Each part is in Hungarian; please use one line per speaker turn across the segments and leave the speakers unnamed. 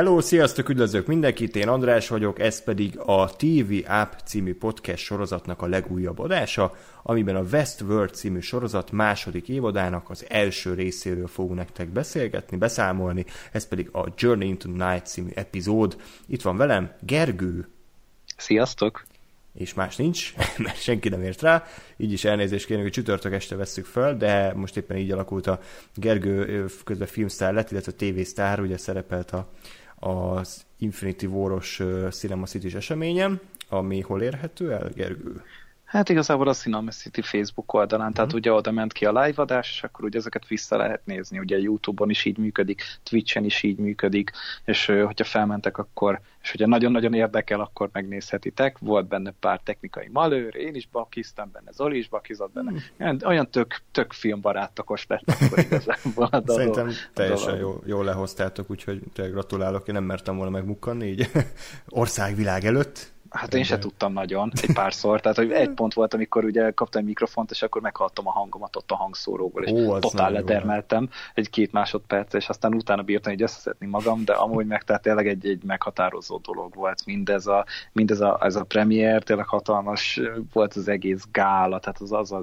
Hello, sziasztok, üdvözlök mindenkit, én András vagyok, ez pedig a TV App című podcast sorozatnak a legújabb adása, amiben a Westworld című sorozat második évadának az első részéről fogunk nektek beszélgetni, beszámolni, ez pedig a Journey into Night című epizód. Itt van velem Gergő.
Sziasztok!
és más nincs, mert senki nem ért rá, így is elnézést kérünk, hogy csütörtök este vesszük föl, de most éppen így alakult a Gergő közben filmsztár lett, illetve tévésztár, ugye szerepelt a, az Infinity War-os Cinema city eseményem, ami hol érhető el, Gergő?
Hát igazából a Cinema City Facebook oldalán, tehát mm. ugye oda ment ki a live adás, és akkor ugye ezeket vissza lehet nézni, ugye Youtube-on is így működik, Twitch-en is így működik, és hogyha felmentek akkor, és hogyha nagyon-nagyon érdekel, akkor megnézhetitek. Volt benne pár technikai malőr, én is bakiztam benne, Zoli is bakizott benne. Mm. Olyan tök, tök filmbarátakos lett akkor igazából a dolog.
Szerintem teljesen jól, jól lehoztátok, úgyhogy gratulálok, én nem mertem volna megmukkanni így országvilág előtt.
Hát én se tudtam nagyon, egy párszor. Tehát, hogy egy pont volt, amikor ugye kaptam egy mikrofont, és akkor meghallottam a hangomat ott a hangszóróból, és Ó, totál ledermeltem egy-két másodperc, és aztán utána bírtam így összeszedni magam, de amúgy meg tehát tényleg egy, egy meghatározó dolog volt mindez a, mindez a, ez a premier, tényleg hatalmas volt az egész gála, tehát az az, a,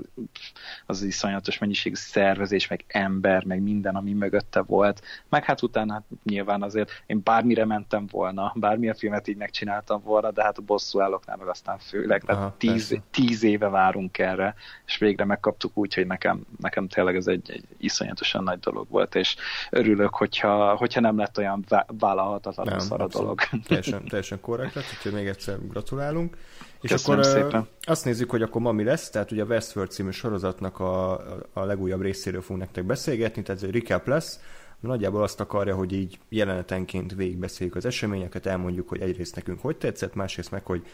az iszonyatos mennyiségű szervezés, meg ember, meg minden, ami mögötte volt. Meg hát utána hát nyilván azért én bármire mentem volna, bármilyen filmet így megcsináltam volna, de hát a bosszú álloknál meg aztán főleg, tehát Aha, tíz, tíz éve várunk erre, és végre megkaptuk úgy, hogy nekem, nekem tényleg ez egy, egy iszonyatosan nagy dolog volt, és örülök, hogyha, hogyha nem lett olyan vállalhatatlan szar a dolog.
Teljesen, teljesen korrekt lett, úgyhogy még egyszer gratulálunk. És
Köszönöm
akkor
szépen.
azt nézzük, hogy akkor ma mi lesz, tehát ugye a Westworld című sorozatnak a, a legújabb részéről fogunk nektek beszélgetni, tehát ez egy recap lesz, nagyjából azt akarja, hogy így jelenetenként végigbeszéljük az eseményeket, elmondjuk, hogy egyrészt nekünk hogy tetszett, másrészt meg, hogy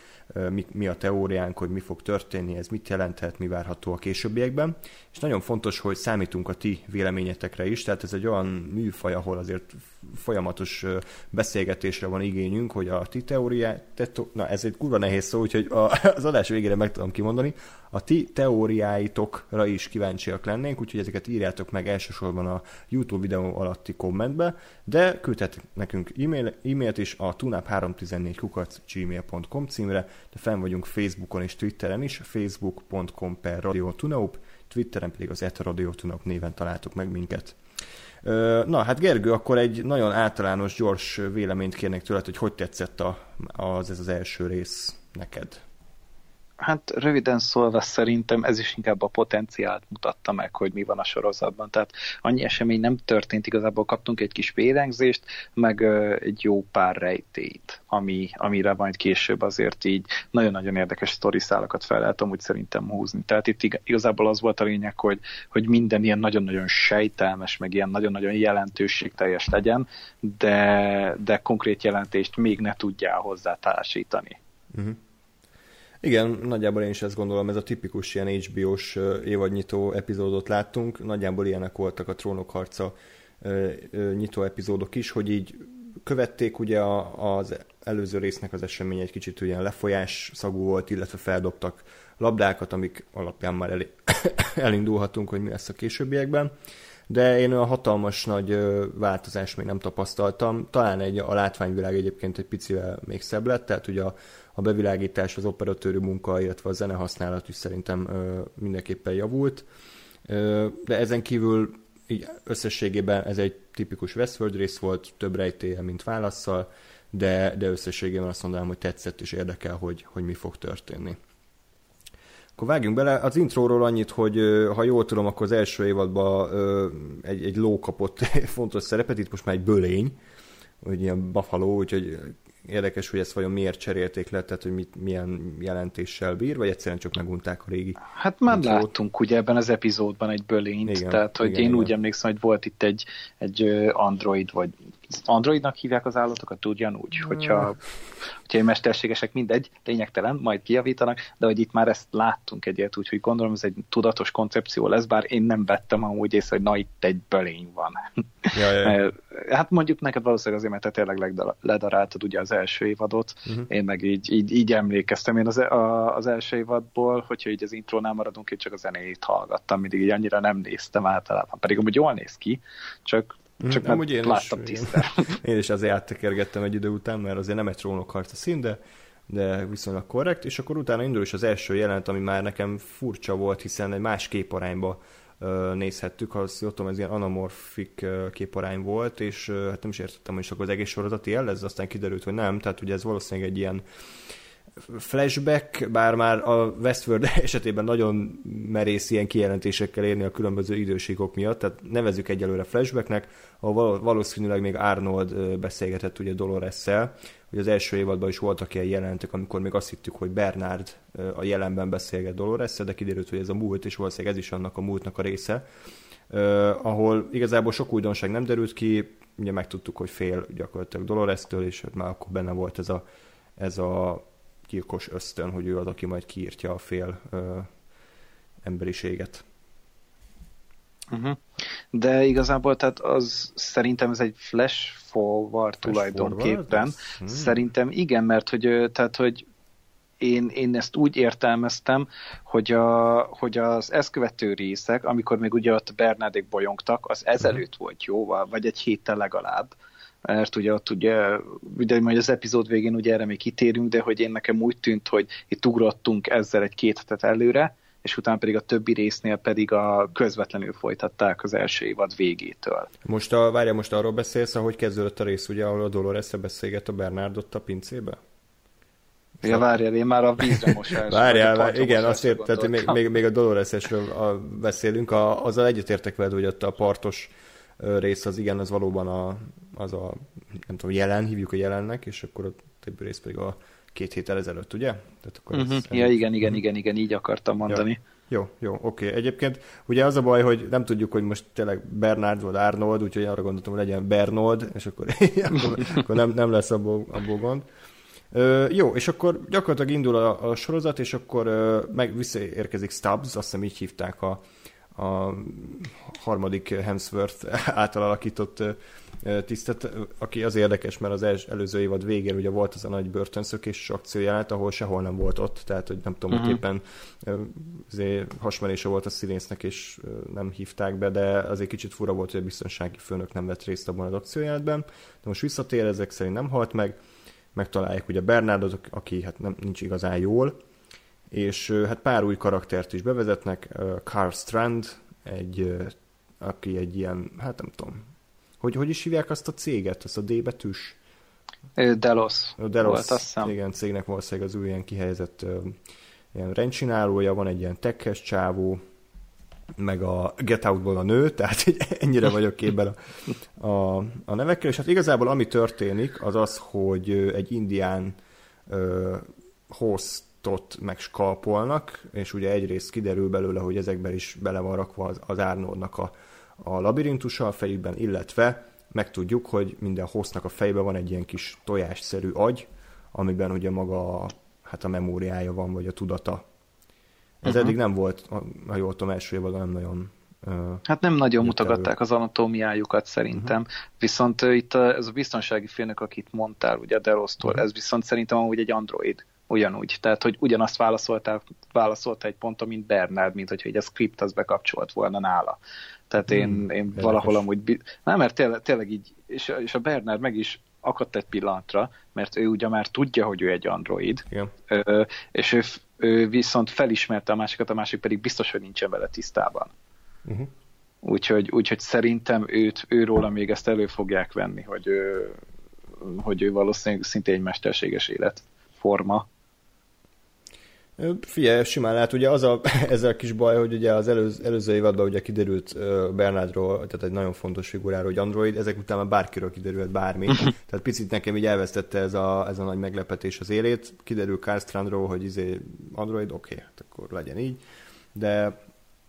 mi, mi a teóriánk, hogy mi fog történni, ez mit jelenthet, mi várható a későbbiekben. És nagyon fontos, hogy számítunk a ti véleményetekre is, tehát ez egy olyan műfaj, ahol azért folyamatos beszélgetésre van igényünk, hogy a ti teóriát, na ez egy kurva nehéz szó, úgyhogy az adás végére meg tudom kimondani, a ti teóriáitokra is kíváncsiak lennénk, úgyhogy ezeket írjátok meg elsősorban a YouTube videó alatti kommentbe, de küldhetek nekünk e-mail, e-mailt is a tunap314 kukac gmail.com címre, de fenn vagyunk Facebookon és Twitteren is, facebook.com per Radio Tunaup, Twitteren pedig az et Radio Tunaup néven találtuk meg minket. Na, hát Gergő, akkor egy nagyon általános, gyors véleményt kérnék tőled, hogy hogy tetszett a, az, ez az első rész neked?
Hát röviden szólva szerintem ez is inkább a potenciált mutatta meg, hogy mi van a sorozatban. Tehát annyi esemény nem történt, igazából kaptunk egy kis vérengzést, meg egy jó pár rejtét, ami, amire majd később azért így nagyon-nagyon érdekes sztoriszálakat fel lehet amúgy szerintem húzni. Tehát itt igazából az volt a lényeg, hogy, hogy minden ilyen nagyon-nagyon sejtelmes, meg ilyen nagyon-nagyon jelentőségteljes legyen, de, de konkrét jelentést még ne tudjál hozzá társítani. Uh-huh.
Igen, nagyjából én is ezt gondolom, ez a tipikus ilyen HBO-s évadnyitó epizódot láttunk, nagyjából ilyenek voltak a Trónok harca nyitó epizódok is, hogy így követték ugye az előző résznek az esemény egy kicsit ilyen lefolyás szagú volt, illetve feldobtak labdákat, amik alapján már el, elindulhatunk, hogy mi lesz a későbbiekben. De én a hatalmas nagy változást még nem tapasztaltam. Talán egy, a látványvilág egyébként egy picivel még szebb lett, tehát ugye a a bevilágítás, az operatőri munka, illetve a zene használat is szerintem mindenképpen javult. De ezen kívül így összességében ez egy tipikus Westworld rész volt, több rejtélye, mint válaszsal, de, de összességében azt mondanám, hogy tetszett és érdekel, hogy, hogy mi fog történni. Akkor vágjunk bele. Az intróról annyit, hogy ha jól tudom, akkor az első évadban egy, egy ló kapott fontos szerepet, itt most már egy bölény, hogy ilyen buffalo, úgyhogy érdekes, hogy ezt vajon miért cserélték le, tehát hogy mit, milyen jelentéssel bír, vagy egyszerűen csak megunták a régi.
Hát már intrót. láttunk ugye ebben az epizódban egy bölényt, igen, tehát hogy igen, én igen. úgy emlékszem, hogy volt itt egy, egy android, vagy androidnak hívják az állatokat ugyanúgy, hogyha, hogyha mesterségesek, mindegy, lényegtelen, majd kijavítanak, de hogy itt már ezt láttunk egyet, úgyhogy gondolom ez egy tudatos koncepció lesz, bár én nem vettem amúgy észre, hogy na itt egy bölény van. Ja, ja. hát mondjuk neked valószínűleg azért, mert te tényleg ledaráltad ugye az első évadot, uh-huh. én meg így, így, így emlékeztem. Én az, a, az első évadból, hogyha így az intrónál maradunk, én csak a zenét hallgattam, mindig így annyira nem néztem általában, pedig amúgy jól néz ki, csak Csak nem én láttam is, tisztán.
Én is azért áttekergettem egy idő után, mert azért nem egy trónokharc a szín, de, de viszonylag korrekt, és akkor utána indul is az első jelent, ami már nekem furcsa volt, hiszen egy más képarányba nézhettük, az jól tudom, ez ilyen anamorfik képarány volt, és hát nem is értettem, hogy csak az egész sorozati ez aztán kiderült, hogy nem, tehát ugye ez valószínűleg egy ilyen flashback, bár már a Westworld esetében nagyon merész ilyen kijelentésekkel érni a különböző időségok miatt, tehát nevezük egyelőre flashbacknek, ahol valószínűleg még Arnold beszélgetett ugye Dolores-szel, hogy az első évadban is voltak ilyen jelentek, amikor még azt hittük, hogy Bernard a jelenben beszélget dolores de kiderült, hogy ez a múlt, és valószínűleg ez is annak a múltnak a része, ahol igazából sok újdonság nem derült ki, ugye megtudtuk, hogy fél gyakorlatilag Dolores-től, és már akkor benne volt ez a, ez a gyilkos ösztön, hogy ő az, aki majd kiírtja a fél ö, emberiséget.
Uh-huh. De igazából tehát az szerintem ez egy flash forward flash tulajdonképpen. Forward? Hmm. Szerintem igen, mert hogy, tehát, hogy én, én ezt úgy értelmeztem, hogy, a, hogy az ezt követő részek, amikor még ugye ott Bernádék bolyongtak, az ezelőtt uh-huh. volt jóval, vagy egy héttel legalább mert ugye ott ugye, ugye majd az epizód végén ugye erre még kitérünk, de hogy én nekem úgy tűnt, hogy itt ugrottunk ezzel egy két hetet előre, és utána pedig a többi résznél pedig a közvetlenül folytatták az első évad végétől.
Most a, várja, most arról beszélsz, ahogy kezdődött a rész, ugye, ahol a dolores beszélget a Bernardot a pincébe?
Ja, várjál, én már a vízre mosás.
Várjál, vár, igen, azért, tehát még, még, még a Dolores-esről beszélünk, a, azzal egyetértek veled, hogy ott a partos rész az igen, az valóban a, az a, nem tudom, jelen, hívjuk a jelennek, és akkor a többi rész pedig a két héttel ezelőtt, ugye?
Tehát akkor uh-huh. ez, ja, igen, igen, igen, igen, így akartam mondani. Ja.
Jó, jó, oké. Okay. Egyébként ugye az a baj, hogy nem tudjuk, hogy most tényleg Bernard vagy Arnold, úgyhogy arra gondoltam, hogy legyen Bernold, és akkor, akkor, akkor nem, nem lesz abból, abból gond. Ö, jó, és akkor gyakorlatilag indul a, a sorozat, és akkor ö, meg visszaérkezik Stubbs, azt hiszem így hívták a, a harmadik Hemsworth által alakított tisztet, aki az érdekes, mert az előző évad végén ugye volt az a nagy börtönszökés akcióját, ahol sehol nem volt ott, tehát hogy nem tudom, uh-huh. hogy mhm. éppen hasmenése volt a színésznek, és nem hívták be, de azért kicsit fura volt, hogy a biztonsági főnök nem vett részt abban az akciójátban. De most visszatér, ezek szerint nem halt meg, megtalálják ugye Bernardot, aki hát nem, nincs igazán jól, és hát pár új karaktert is bevezetnek, Carl Strand, egy, aki egy ilyen, hát nem tudom, hogy hogy is hívják azt a céget, azt a D betűs?
Delos.
Delos, volt, azt hiszem. igen, cégnek valószínűleg az új ilyen kihelyezett ilyen rendcsinálója, van egy ilyen tekkes csávó, meg a Get Out-ból a nő, tehát ennyire vagyok képben a, a, a nevekkel, és hát igazából ami történik, az az, hogy egy indián uh, host tot megskalpolnak, és ugye egyrészt kiderül belőle, hogy ezekben is bele van rakva az, az Arnoldnak a, a labirintusa a fejükben, illetve megtudjuk, hogy minden hossznak a fejben van egy ilyen kis tojásszerű agy, amiben ugye maga hát a memóriája van, vagy a tudata. Ez uh-huh. eddig nem volt, ha jól tudom, első évadon nem nagyon
Hát nem nagyon mutogatták az anatómiájukat szerintem, uh-huh. viszont uh, itt a, ez a biztonsági félnök, akit mondtál, ugye a Derosztól, uh-huh. ez viszont szerintem amúgy egy android ugyanúgy. Tehát, hogy ugyanazt válaszoltál, válaszolta egy ponton, mint Bernard, mint hogyha egy a script az bekapcsolt volna nála. Tehát én, hmm, én érdekes. valahol amúgy... Nem, mert tényleg, tényleg így, és, és a Bernard meg is akadt egy pillanatra, mert ő ugye már tudja, hogy ő egy android,
Igen.
Ö, és ő, ő viszont felismerte a másikat, a másik pedig biztos, hogy nincsen vele tisztában. Uh-huh. Úgyhogy, úgyhogy szerintem őt, őróla még ezt elő fogják venni, hogy ő, hogy ő valószínűleg szintén egy mesterséges életforma,
Figyelj, simán lehet, ugye az a, ezzel a kis baj, hogy ugye az előző, előző évadban ugye kiderült Bernardról, tehát egy nagyon fontos figuráról, hogy Android, ezek után már bárkiről kiderült bármi. tehát picit nekem így elvesztette ez a, ez a nagy meglepetés az élét. Kiderül Carstrandról, hogy izé Android, oké, okay, hát akkor legyen így. De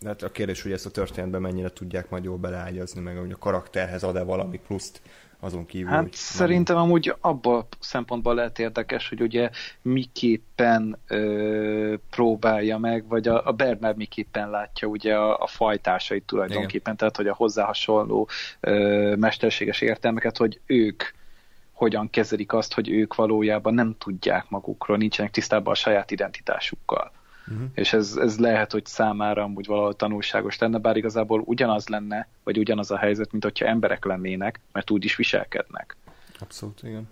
hát a kérdés, hogy ezt a történetben mennyire tudják majd jól beleágyazni, meg hogy a karakterhez ad-e valami pluszt azon kívül.
Hát szerintem nem... amúgy abban a szempontból lehet érdekes, hogy ugye miképpen ö, próbálja meg, vagy a, a Bernard miképpen látja ugye a, a fajtásait tulajdonképpen, Igen. tehát hogy a hozzá hasonló ö, mesterséges értelmeket, hogy ők hogyan kezelik azt, hogy ők valójában nem tudják magukról, nincsenek tisztában a saját identitásukkal. Uh-huh. És ez, ez lehet, hogy számára amúgy valahol tanulságos lenne, bár igazából ugyanaz lenne, vagy ugyanaz a helyzet, mint hogyha emberek lennének, mert úgy is viselkednek.
Abszolút, igen.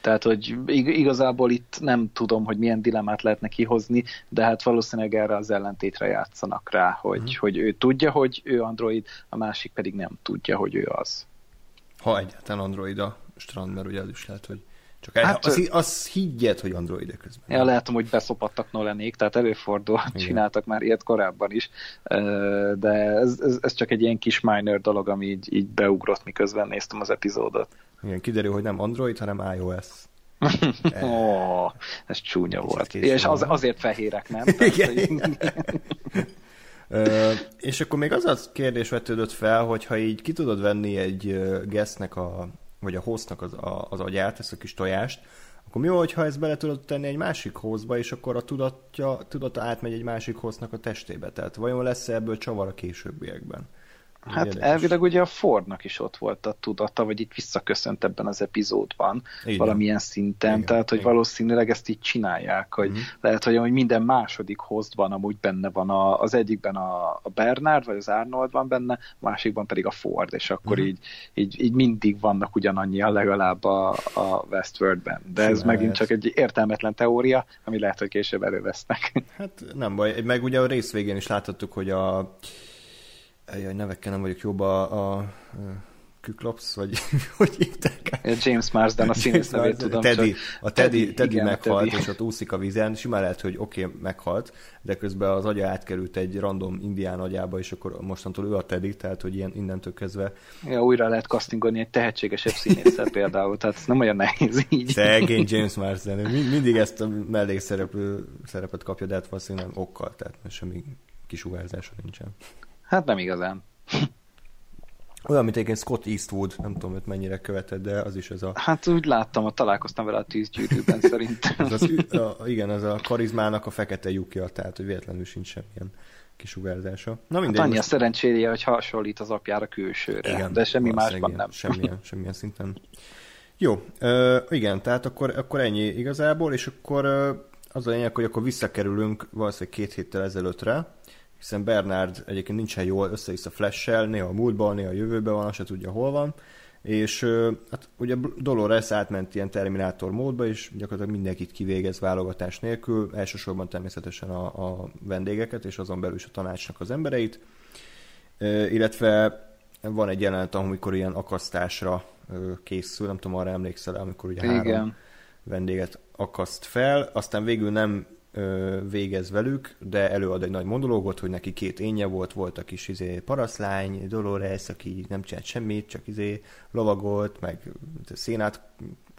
Tehát, hogy igazából itt nem tudom, hogy milyen dilemmát lehetne kihozni, de hát valószínűleg erre az ellentétre játszanak rá, hogy, uh-huh. hogy ő tudja, hogy ő android, a másik pedig nem tudja, hogy ő az.
Ha egyáltalán android a strand, mert ugye az is lehet, hogy csak hát, az, az higgyed, hogy android közben.
Ja, lehetem, hogy beszopattak Nolanék, tehát előfordul, Igen. csináltak már ilyet korábban is, de ez, ez, ez csak egy ilyen kis minor dolog, ami így, így beugrott, miközben néztem az epizódot.
Igen, kiderül, hogy nem Android, hanem iOS.
oh, ez csúnya ez volt. És az, azért fehérek, nem?
Igen, igen. Ö, és akkor még az a kérdés vetődött fel, hogy ha így ki tudod venni egy guestnek a, vagy a hostnak az, a, az agyát, ezt a kis tojást, akkor mi van, ha ezt bele tudod tenni egy másik hozba, és akkor a tudatja, tudata átmegy egy másik hoznak a testébe? Tehát vajon lesz ebből csavar a későbbiekben?
Hát Érdekes. elvileg ugye a Fordnak is ott volt a tudata, vagy itt visszaköszönt ebben az epizódban Igen. valamilyen szinten, Igen. tehát hogy Igen. valószínűleg ezt így csinálják, hogy uh-huh. lehet, hogy, hogy minden második hostban amúgy benne van, a, az egyikben a, a Bernard, vagy az Arnold van benne, a másikban pedig a Ford, és akkor uh-huh. így, így, így mindig vannak ugyanannyian legalább a, a Westworldben. De Simán ez megint ez. csak egy értelmetlen teória, ami lehet, hogy később elővesznek.
Hát nem baj, meg ugye a rész végén is láthattuk, hogy a Jaj, nevekkel nem vagyok jobb a, a, a Küklops, vagy hogy hívták?
James Marsden, a színész nevét tudom.
Teddy, csak. a Teddy, Teddy, Teddy igen, meghalt, Teddy. és ott úszik a vízen, simán lehet, hogy oké, okay, meghalt, de közben az agya átkerült egy random indián agyába, és akkor mostantól ő a Teddy, tehát hogy ilyen innentől kezdve...
Ja, újra lehet castingolni egy tehetségesebb színésszel például, tehát nem olyan nehéz így.
Szegény James Marsden, mindig ezt a mellékszereplő szerepet kapja, de hát valószínűleg okkal, tehát semmi kisugárzása nincsen.
Hát nem igazán.
Olyan, mint egyébként Scott Eastwood, nem tudom, hogy mennyire követed, de az is ez a...
Hát úgy láttam, hogy találkoztam vele a tűzgyűrűben szerintem.
ez az, a, igen, ez a karizmának a fekete lyukja, tehát hogy véletlenül sincs semmilyen kisugárzása.
Na mindegy, hát annyi most... a szerencséje, hogy hasonlít az apjára külsőre, igen, de semmi másban nem.
Semmilyen, semmilyen szinten. Jó, uh, igen, tehát akkor, akkor ennyi igazából, és akkor uh, az a lényeg, hogy akkor visszakerülünk valószínűleg két héttel ezelőttre, hiszen Bernard egyébként nincsen jól össze a Flash-sel, néha a múltban, néha a jövőben van, azt se tudja hol van, és hát ugye Dolores átment ilyen Terminátor módba, és gyakorlatilag mindenkit kivégez válogatás nélkül, elsősorban természetesen a, a vendégeket, és azon belül is a tanácsnak az embereit, illetve van egy jelenet, amikor ilyen akasztásra készül, nem tudom, arra emlékszel amikor ugye Igen. három vendéget akaszt fel, aztán végül nem végez velük, de előad egy nagy monológot, hogy neki két énje volt, volt a kis izé, paraszlány, Dolores, aki nem csinált semmit, csak izé lovagolt, meg szénát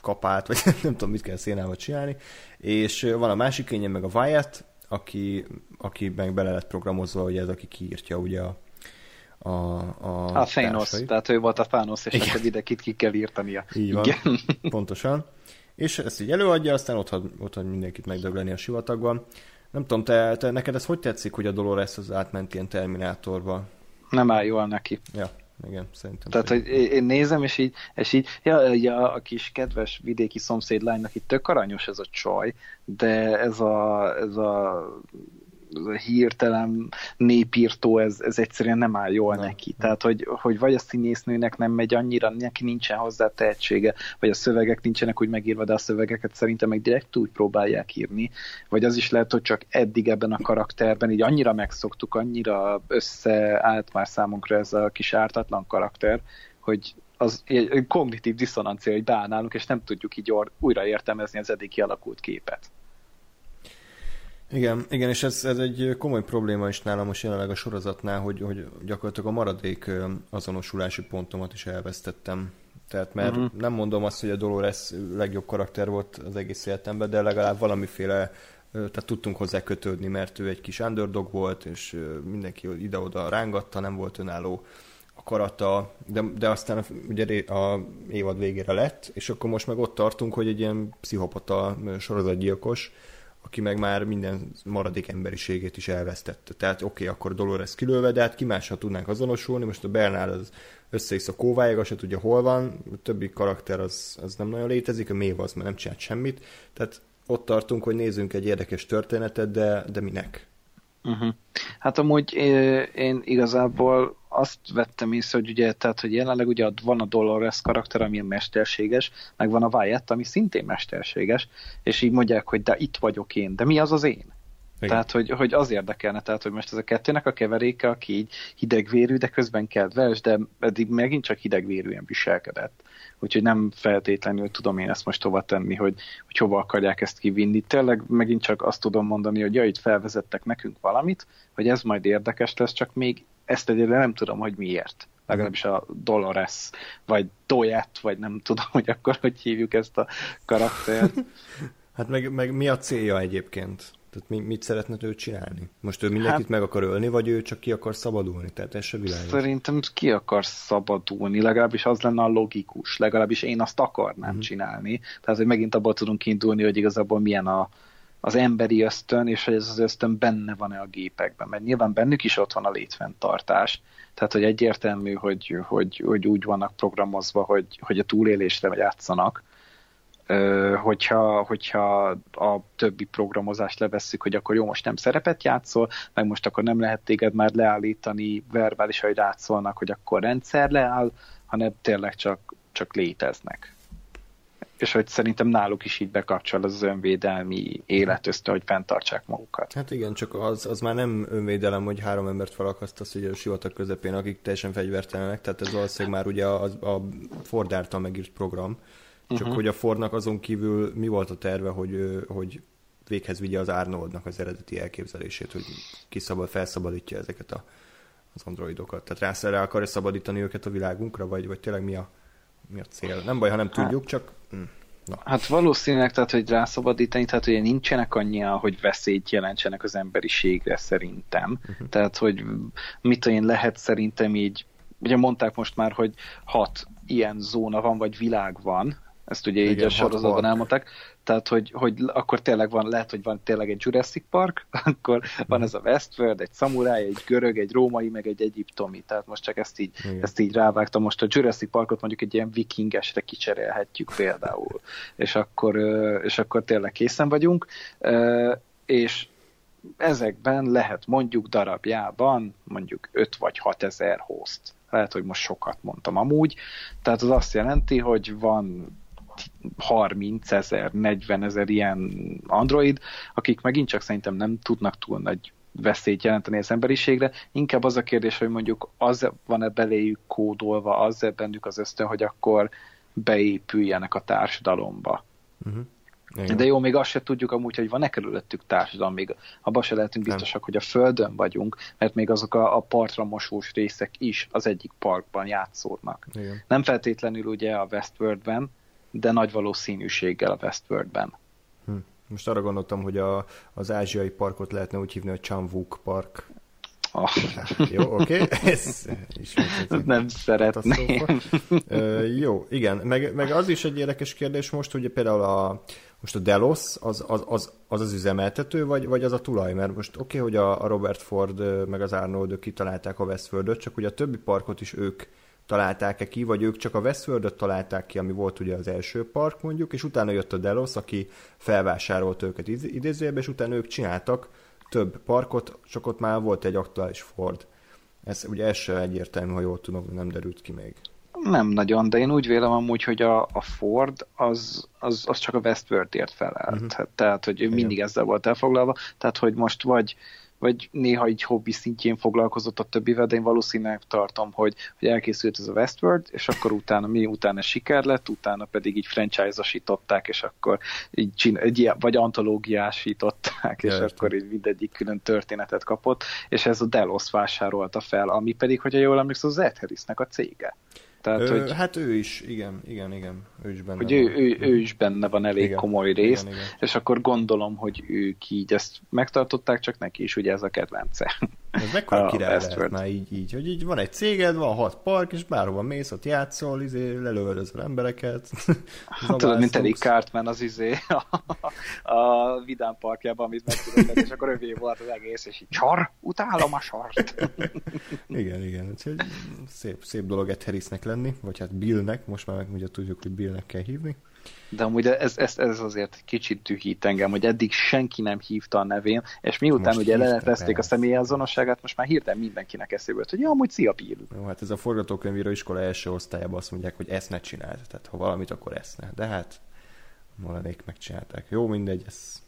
kapált, vagy nem tudom, mit kell szénával csinálni, és van a másik énje, meg a Wyatt, aki, aki meg bele lett programozva, hogy ez, aki kiírtja ugye a, a,
a, a Thanos, tehát ő volt a Thanos, és neked ide kit ki kell írtania.
Így van, Igen. pontosan és ezt így előadja, aztán ott ott mindenkit megdögleni a sivatagban. Nem tudom, te, te, neked ez hogy tetszik, hogy a Dolores az átment ilyen Terminátorba?
Nem áll jól neki.
Ja, igen, szerintem.
Tehát, hogy én nézem, és így, és így ja, ja, a kis kedves vidéki szomszéd lánynak itt tök aranyos ez a csaj, de ez a, ez a hirtelen népírtó, ez, ez egyszerűen nem áll jól nem. neki. Tehát, hogy, hogy vagy a színésznőnek nem megy annyira, neki nincsen hozzá tehetsége, vagy a szövegek nincsenek úgy megírva, de a szövegeket szerintem meg direkt úgy próbálják írni, vagy az is lehet, hogy csak eddig ebben a karakterben így annyira megszoktuk, annyira összeállt már számunkra ez a kis ártatlan karakter, hogy az egy kognitív diszonancia, hogy beállnálunk, és nem tudjuk így újra értelmezni az eddig kialakult képet.
Igen, igen, és ez, ez egy komoly probléma is nálam most jelenleg a sorozatnál, hogy, hogy gyakorlatilag a maradék azonosulási pontomat is elvesztettem. Tehát mert uh-huh. nem mondom azt, hogy a Dolores legjobb karakter volt az egész életemben, de legalább valamiféle tehát tudtunk hozzá kötődni, mert ő egy kis underdog volt, és mindenki ide-oda rángatta, nem volt önálló akarata, de, de aztán ugye a évad végére lett, és akkor most meg ott tartunk, hogy egy ilyen pszichopata sorozatgyilkos, aki meg már minden maradék emberiségét is elvesztette. Tehát oké, okay, akkor Dolores kilőve, de hát ki mással tudnánk azonosulni, most a Bernard az össze a kóváig, se tudja hol van, a többi karakter az, az nem nagyon létezik, a Méva az már nem csinált semmit, tehát ott tartunk, hogy nézzünk egy érdekes történetet, de, de minek?
Uh-huh. Hát amúgy én igazából azt vettem észre, hogy ugye, tehát, hogy jelenleg ugye van a Dolores karakter, ami mesterséges, meg van a Wyatt, ami szintén mesterséges, és így mondják, hogy de itt vagyok én, de mi az az én? Igen. Tehát, hogy, hogy az érdekelne, tehát, hogy most ez a kettőnek a keveréke, aki így hidegvérű, de közben kedves, de eddig megint csak hidegvérűen viselkedett. Úgyhogy nem feltétlenül tudom én ezt most hova tenni, hogy, hogy hova akarják ezt kivinni. Tényleg megint csak azt tudom mondani, hogy ja, itt felvezettek nekünk valamit, hogy ez majd érdekes lesz, csak még ezt egyébként nem tudom, hogy miért. Legalábbis a Dolores, vagy Doyet, vagy nem tudom, hogy akkor hogy hívjuk ezt a karaktert.
Hát meg, meg mi a célja egyébként? Tehát mi, mit szeretne ő csinálni? Most ő mindenkit hát, meg akar ölni, vagy ő csak ki akar szabadulni? Tehát ez se világos.
Szerintem ki akar szabadulni, legalábbis az lenne a logikus, legalábbis én azt akarnám uh-huh. csinálni. Tehát, hogy megint abból tudunk indulni, hogy igazából milyen a, az emberi ösztön, és hogy ez az ösztön benne van-e a gépekben, mert nyilván bennük is ott van a létfenntartás, tehát hogy egyértelmű, hogy, hogy, hogy úgy vannak programozva, hogy, hogy a túlélésre játszanak, hogyha, hogyha a többi programozást levesszük, hogy akkor jó, most nem szerepet játszol, meg most akkor nem lehet téged már leállítani verbális, hogy rátszolnak, hogy akkor rendszer leáll, hanem tényleg csak, csak léteznek. És hogy szerintem náluk is így bekapcsol az önvédelmi élet hogy fenntartsák magukat.
Hát igen, csak az, az már nem önvédelem, hogy három embert felakasztasz ugye a sivatag közepén, akik teljesen fegyvertelenek, tehát ez valószínűleg már ugye a, a Ford által megírt program, csak uh-huh. hogy a Fordnak azon kívül mi volt a terve, hogy, hogy véghez vigye az Arnoldnak az eredeti elképzelését, hogy kiszabad, felszabadítja ezeket a, az androidokat. Tehát rá, rá akarja szabadítani őket a világunkra, vagy, vagy tényleg mi a, mi a cél? Nem baj, ha nem tudjuk, hát, csak... Hm,
na. Hát valószínűleg, tehát, hogy rászabadítani, tehát ugye nincsenek annyian, hogy veszélyt jelentsenek az emberiségre szerintem. Uh-huh. Tehát, hogy mit én lehet szerintem így, ugye mondták most már, hogy hat ilyen zóna van, vagy világ van, ezt ugye Igen, így a sorozatban elmondták. Tehát, hogy, hogy akkor tényleg van, lehet, hogy van tényleg egy Jurassic Park, akkor van ez a Westworld, egy szamuráj, egy görög, egy római, meg egy egyiptomi. Tehát most csak ezt így, ezt így rávágtam. Most a Jurassic Parkot mondjuk egy ilyen vikingesre kicserélhetjük például. És akkor, és akkor tényleg készen vagyunk. És ezekben lehet mondjuk darabjában mondjuk 5 vagy 6 ezer host. Lehet, hogy most sokat mondtam amúgy. Tehát az azt jelenti, hogy van 30 ezer, 40 ezer ilyen android, akik megint csak szerintem nem tudnak túl nagy veszélyt jelenteni az emberiségre. Inkább az a kérdés, hogy mondjuk az van-e beléjük kódolva, az -e bennük az ösztön, hogy akkor beépüljenek a társadalomba. Uh-huh. Igen. De jó, még azt se tudjuk amúgy, hogy van-e körülöttük társadalom, még abban se lehetünk biztosak, nem. hogy a Földön vagyunk, mert még azok a, a partra mosós részek is az egyik parkban játszódnak. Igen. Nem feltétlenül ugye a Westworldben, de nagy valószínűséggel a Westworldben.
Hm. Most arra gondoltam, hogy a, az ázsiai parkot lehetne úgy hívni, hogy Chamvuk Park.
Oh.
Jó, oké. Okay. Ez,
nem szeretném.
Uh, jó, igen. Meg, meg az is egy érdekes kérdés most, hogy például a, most a Delos az az, az, az, az üzemeltető, vagy, vagy az a tulaj? Mert most oké, okay, hogy a, a Robert Ford meg az Arnold kitalálták a Westworldot, csak ugye a többi parkot is ők találták-e ki, vagy ők csak a westworld találták ki, ami volt ugye az első park mondjuk, és utána jött a Delos, aki felvásárolt őket idézőjelben, és utána ők csináltak több parkot, csak ott már volt egy aktuális Ford. Ez ugye ez sem egyértelmű, ha jól tudom, nem derült ki még.
Nem nagyon, de én úgy vélem amúgy, hogy a, a Ford az, az, az csak a Westworld-ért felelt. Uh-huh. Tehát, hogy ő mindig ezzel volt elfoglalva. Tehát, hogy most vagy vagy néha így hobbi szintjén foglalkozott a többivel, de én valószínűleg tartom, hogy, hogy elkészült ez a Westworld, és akkor utána mi utána siker lett, utána pedig így franchise-osították, és akkor így csin- egy, vagy antológiásították, és Értem. akkor így mindegyik külön történetet kapott, és ez a Delos vásárolta fel, ami pedig, hogyha jól emlékszem, az Ed Harrisnek a cége.
Tehát, ő, hogy, hát ő is, igen, igen, igen, ő is benne
hogy van. Ő, ő, ő is benne van elég igen, komoly rész, igen, igen. és akkor gondolom, hogy ők így ezt megtartották, csak neki is ugye ez a kedvence.
Ez mekkora király lehet már így, így, hogy így van egy céged, van hat park, és bárhova mész, ott játszol, izé, lelövöldözöl embereket.
Hát, tudod, mint Eric Cartman az izé a, a Vidám parkjában, amit megtudott, és akkor övé volt az egész, és így csar, utálom a sart.
igen, igen, úgyhogy szép, szép dolog Ed Harrisnek lenni, vagy hát Billnek, most már meg ugye tudjuk, hogy Billnek kell hívni.
De amúgy ez, ez, ez azért kicsit dühít engem, hogy eddig senki nem hívta a nevén, és miután most ugye leleplezték a személyazonosságát, most már hirtelen mindenkinek eszébe jött, hogy ja, amúgy szia Bill.
Jó, hát ez a forgatókönyvíró iskola első osztályában azt mondják, hogy ezt ne csináld, tehát ha valamit, akkor ezt ne. De hát Molanék megcsinálták. Jó, mindegy, ez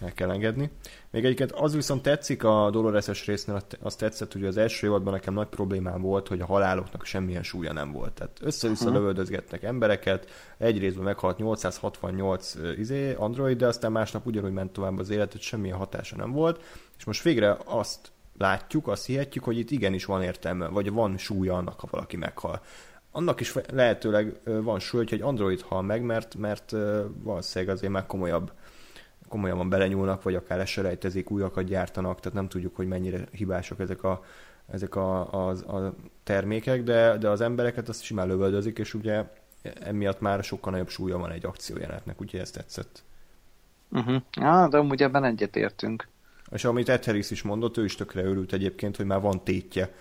el kell engedni. Még egyiket az viszont tetszik a Dolores-es résznél, azt tetszett, hogy az első évadban nekem nagy problémám volt, hogy a haláloknak semmilyen súlya nem volt. Tehát össze-vissza uh-huh. lövöldözgetnek embereket, egy részben meghalt 868 izé, android, de aztán másnap ugyanúgy ment tovább az élet, hogy semmilyen hatása nem volt. És most végre azt látjuk, azt hihetjük, hogy itt igenis van értelme, vagy van súlya annak, ha valaki meghal annak is lehetőleg van súly, hogy egy Android hal meg, mert, mert valószínűleg azért már komolyabb komolyabban belenyúlnak, vagy akár eselejtezik, újakat gyártanak, tehát nem tudjuk, hogy mennyire hibások ezek a, ezek a, a, a termékek, de, de az embereket azt simán lövöldözik, és ugye emiatt már sokkal nagyobb súlya van egy akciójelenetnek, úgyhogy ezt tetszett.
Uh-huh. Ah, de amúgy ebben egyetértünk.
És amit Ed Harris is mondott, ő is tökre örült egyébként, hogy már van tétje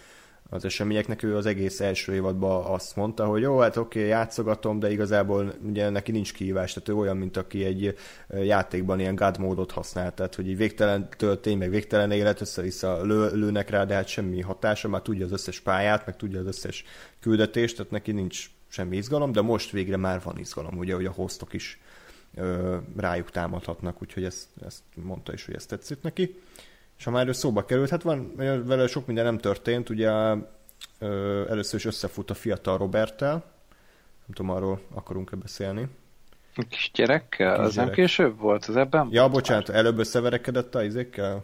az eseményeknek. Ő az egész első évadban azt mondta, hogy jó, hát oké, okay, játszogatom, de igazából ugye neki nincs kihívás, tehát ő olyan, mint aki egy játékban ilyen God módot használ, tehát hogy egy végtelen töltény, meg végtelen élet, össze-vissza lő, lőnek rá, de hát semmi hatása, már tudja az összes pályát, meg tudja az összes küldetést, tehát neki nincs semmi izgalom, de most végre már van izgalom, ugye, hogy a hostok is ö, rájuk támadhatnak, úgyhogy ezt, ezt mondta is, hogy ezt tetszett neki. És ha már szóba került, hát van, vele sok minden nem történt, ugye ö, először is összefut a fiatal Roberttel, nem tudom, arról akarunk-e beszélni.
A kisgyerekkel? Kis az gyerek. nem később volt, az ebben?
Ja, bocsánat, előbb összeverekedett a izékkel?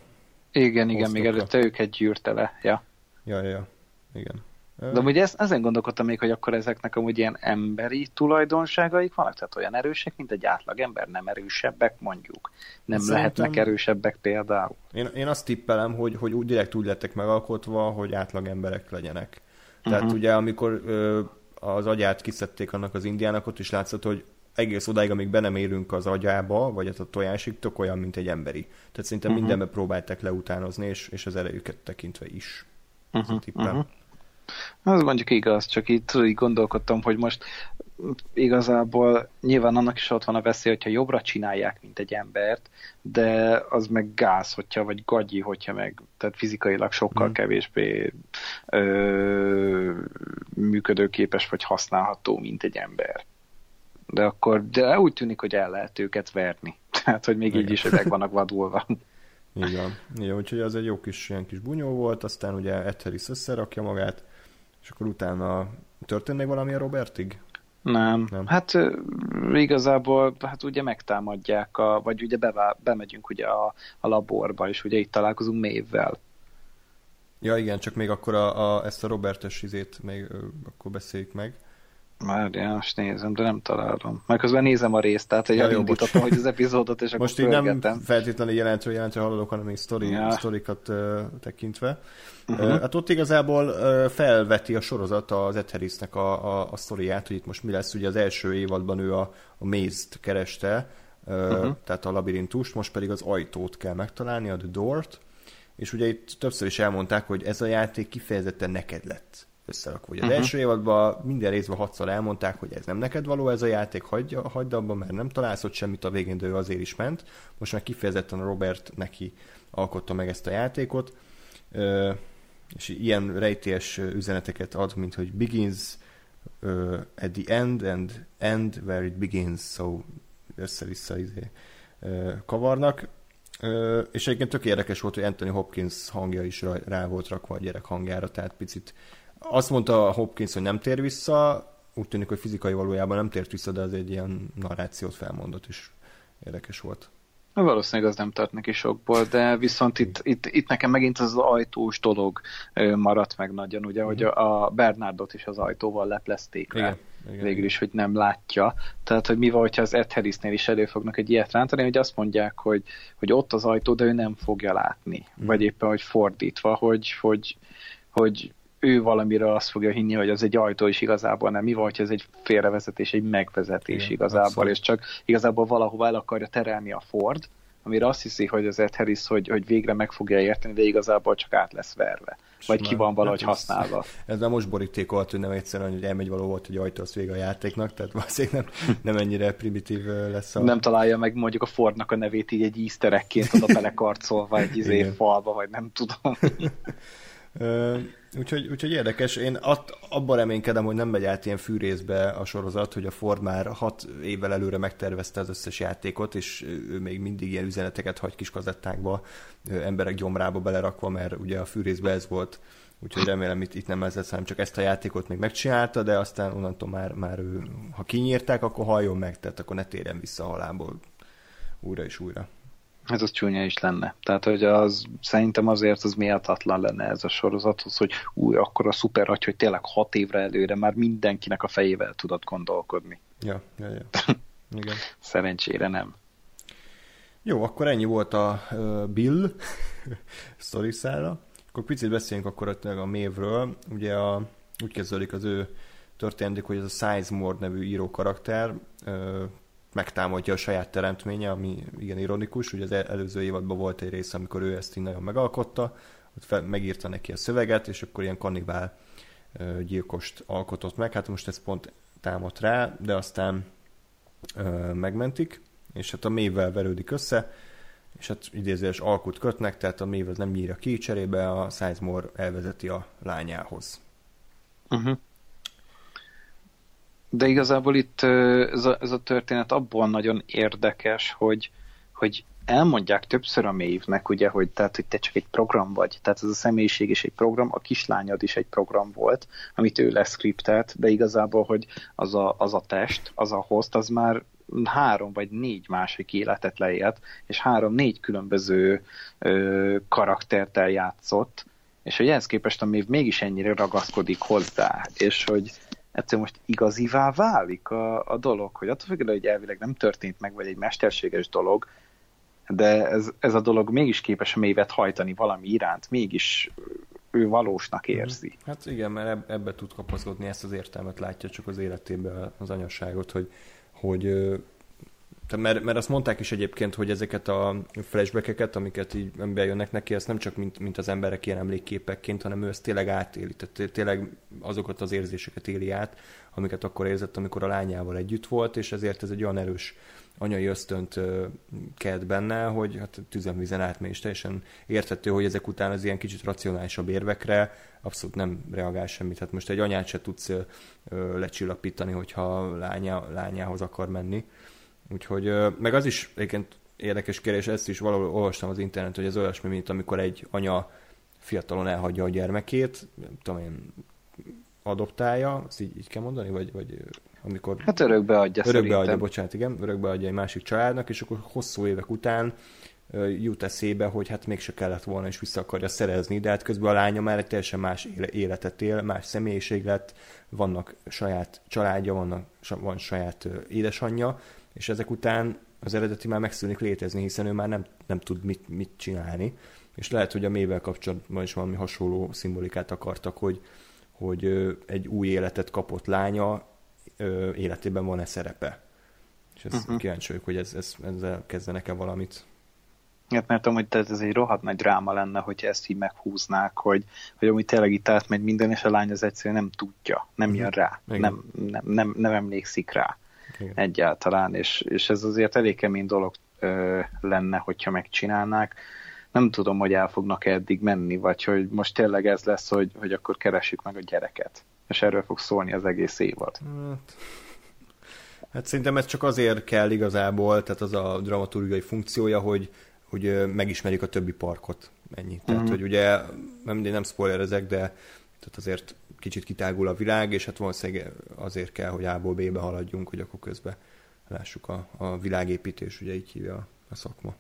Igen, igen, még előtte őket gyűrte le, ja.
Ja, ja, igen.
De amúgy ezt, ezen gondolkodtam még, hogy akkor ezeknek amúgy ilyen emberi tulajdonságaik vannak, tehát olyan erősek, mint egy átlag ember, nem erősebbek mondjuk. Nem Szerintem... lehetnek erősebbek például.
Én, én azt tippelem, hogy, hogy úgy direkt úgy lettek megalkotva, hogy átlag emberek legyenek. Tehát uh-huh. ugye amikor ö, az agyát kiszedték annak az indiának, ott is látszott, hogy egész odáig, amíg be nem érünk az agyába, vagy a tojásig, tök olyan, mint egy emberi. Tehát szerintem uh-huh. mindenbe próbálták leutánozni, és, és az erejüket tekintve is. Uh-huh. Uh-huh.
Az mondjuk igaz, csak itt így gondolkodtam, hogy most igazából nyilván annak is ott van a veszély, hogyha jobbra csinálják, mint egy embert, de az meg gáz, hogyha, vagy gagyi, hogyha meg, tehát fizikailag sokkal mm. kevésbé ö, működőképes, vagy használható, mint egy ember. De akkor, de úgy tűnik, hogy el lehet őket verni. Tehát, hogy még Igen. így is, meg vannak vadulva.
Igen. Igen, úgyhogy az egy jó kis, ilyen kis bunyó volt, aztán ugye Etheris összerakja magát, és akkor utána történt még valami a Robertig?
Nem. nem. Hát igazából hát ugye megtámadják, a, vagy ugye bevá, bemegyünk ugye a, a laborba, és ugye itt találkozunk Mévvel.
Ja igen, csak még akkor a, a, ezt a Robertes izét még akkor beszéljük meg.
Már most nézem, de nem találom. Már közben nézem a részt, tehát hogy ja, elindítottam, hogy az epizódot, és
Most
akkor
így nem feltétlenül jelentő, jelentő haladok, hanem még sztori, ja. sztorikat uh, tekintve. Uh-huh. Uh, hát ott igazából uh, felveti a sorozat az Etherisnek a, a, a sztoriát, hogy itt most mi lesz. Ugye az első évadban ő a, a mézt kereste, uh, uh-huh. tehát a labirintust, most pedig az ajtót kell megtalálni, a The Door-t, és ugye itt többször is elmondták, hogy ez a játék kifejezetten neked lett összerakva. Ugye az uh-huh. első évadban minden részben hatszor elmondták, hogy ez nem neked való ez a játék, hagyd, hagyd abba, mert nem találsz ott semmit a végén, de ő azért is ment. Most már kifejezetten a Robert neki alkotta meg ezt a játékot, és ilyen rejtélyes üzeneteket ad, mint hogy begins uh, at the end and end where it begins, so össze-vissza izé, uh, kavarnak. Uh, és egyébként tök érdekes volt, hogy Anthony Hopkins hangja is rá, rá volt rakva a gyerek hangjára, tehát picit azt mondta Hopkins, hogy nem tér vissza, úgy tűnik, hogy fizikai valójában nem tért vissza, de ez egy ilyen narrációt felmondott, és érdekes volt.
Valószínűleg az nem tart neki sokból, de viszont itt, itt, itt nekem megint az ajtós dolog maradt meg nagyon, ugye, hogy a Bernardot is az ajtóval leplezték igen, igen, végül is, hogy nem látja. Tehát, hogy mi van, hogyha az Ed Harrisnél is előfognak egy ilyet rántani, hogy azt mondják, hogy, hogy ott az ajtó, de ő nem fogja látni. Mm. Vagy éppen, hogy fordítva, hogy, hogy, hogy ő valamiről azt fogja hinni, hogy az egy ajtó is igazából nem. Mi van, hogy ez egy félrevezetés, egy megvezetés Igen, igazából, abszolút. és csak igazából valahova el akarja terelni a Ford, amire azt hiszi, hogy az Ed Harris, hogy, hogy végre meg fogja érteni, de igazából csak át lesz verve. Vagy ki van valahogy használva. Ez,
nem most borítékolt, hogy nem egyszerűen, hogy elmegy való volt, hogy ajtó az vége a játéknak, tehát valószínűleg nem, nem ennyire primitív lesz a...
Nem találja meg mondjuk a Fordnak a nevét így egy easter egg-ként oda belekarcolva egy izé falba, vagy nem tudom.
Úgyhogy, úgyhogy érdekes. Én att, abban reménykedem, hogy nem megy át ilyen fűrészbe a sorozat, hogy a Ford már hat évvel előre megtervezte az összes játékot, és ő még mindig ilyen üzeneteket hagy kis kazettákba, emberek gyomrába belerakva, mert ugye a fűrészbe ez volt. Úgyhogy remélem itt, itt nem ez lesz, hanem csak ezt a játékot még megcsinálta, de aztán onnantól már, már ő, ha kinyírták, akkor halljon meg, tehát akkor ne térjen vissza a halából újra és újra.
Ez az csúnya is lenne. Tehát, hogy az szerintem azért az méltatlan lenne ez a sorozathoz, hogy új, akkor a szuper hogy, hogy tényleg hat évre előre már mindenkinek a fejével tudott gondolkodni.
Ja, ja, ja. Igen.
Szerencsére nem.
Jó, akkor ennyi volt a uh, Bill sztoriszára. Akkor picit beszéljünk akkor a mévről. Ugye a, úgy kezdődik az ő történetik, hogy ez a Sizemore nevű író karakter uh, megtámadja a saját teremtménye, ami igen ironikus, ugye az előző évadban volt egy rész, amikor ő ezt így nagyon megalkotta, ott fel, megírta neki a szöveget, és akkor ilyen kannibál gyilkost alkotott meg, hát most ez pont támadt rá, de aztán ö, megmentik, és hát a mévvel verődik össze, és hát idézőes alkut kötnek, tehát a mév az nem nyírja ki, cserébe a Sizemore elvezeti a lányához.
Uh-huh. De igazából itt ez a, ez a történet abból nagyon érdekes, hogy, hogy elmondják többször a mévnek, ugye, hogy, tehát, hogy te csak egy program vagy. Tehát ez a személyiség is egy program, a kislányod is egy program volt, amit ő leszkriptelt, de igazából, hogy az a, az a test, az a host, az már három vagy négy másik életet leélt, és három-négy különböző ö, karaktert eljátszott, és hogy ehhez képest a mév mégis ennyire ragaszkodik hozzá, és hogy egyszer most igazivá válik a, a dolog, hogy attól függően, hogy elvileg nem történt meg, vagy egy mesterséges dolog, de ez, ez a dolog mégis képes mévet hajtani valami iránt, mégis ő valósnak mhm. érzi.
Hát igen, mert ebbe tud kapaszkodni, ezt az értelmet látja csak az életében az anyasságot, hogy, hogy mert, mert azt mondták is egyébként, hogy ezeket a flashbackeket, amiket így bejönnek neki, ezt nem csak mint, mint az emberek ilyen emlékképekként, hanem ő ezt tényleg átéli, tehát tényleg azokat az érzéseket éli át, amiket akkor érzett, amikor a lányával együtt volt, és ezért ez egy olyan erős anyai ösztönt kelt benne, hogy hát tüzemvízen átmegy, és teljesen érthető, hogy ezek után az ilyen kicsit racionálisabb érvekre abszolút nem reagál semmit. Hát most egy anyát se tudsz lecsillapítani, hogyha lánya, lányához akar menni Úgyhogy, meg az is egyébként érdekes kérdés, ezt is valahol olvastam az internet, hogy ez olyasmi, mint amikor egy anya fiatalon elhagyja a gyermekét, nem tudom én, adoptálja, ezt így, így kell mondani, vagy, vagy amikor...
Hát örökbe adja
Örökbe szerintem. adja, bocsánat, igen, örökbe adja egy másik családnak, és akkor hosszú évek után jut eszébe, hogy hát mégse kellett volna, és vissza akarja szerezni, de hát közben a lánya már egy teljesen más életet él, más személyiség lett, vannak saját családja, vannak, van saját édesanyja, és ezek után az eredeti már megszűnik létezni, hiszen ő már nem, nem tud mit, mit csinálni, és lehet, hogy a mével kapcsolatban is valami hasonló szimbolikát akartak, hogy, hogy egy új életet kapott lánya életében van-e szerepe. És ezt uh-huh. kíváncsi vagyok, hogy ez, ez, ezzel kezdenek-e valamit.
Hát mert amúgy ez egy rohadt nagy dráma lenne, hogy ezt így meghúznák, hogy, hogy amúgy tényleg itt átmegy minden, és a lány az egyszerűen nem tudja, nem uh-huh. jön rá, nem, nem, nem, nem emlékszik rá. Igen. egyáltalán, és, és ez azért elég kemény dolog ö, lenne, hogyha megcsinálnák. Nem tudom, hogy el fognak eddig menni, vagy hogy most tényleg ez lesz, hogy, hogy akkor keressük meg a gyereket. És erről fog szólni az egész évad.
Hát, hát szerintem ez csak azért kell igazából, tehát az a dramaturgiai funkciója, hogy, hogy megismerjük a többi parkot. Ennyi. Tehát, mm-hmm. hogy ugye, nem, nem spoilerezek, de tehát azért kicsit kitágul a világ, és hát valószínűleg azért kell, hogy A-ból B-be haladjunk, hogy akkor közben lássuk a, a világépítés, ugye így hívja a szakma.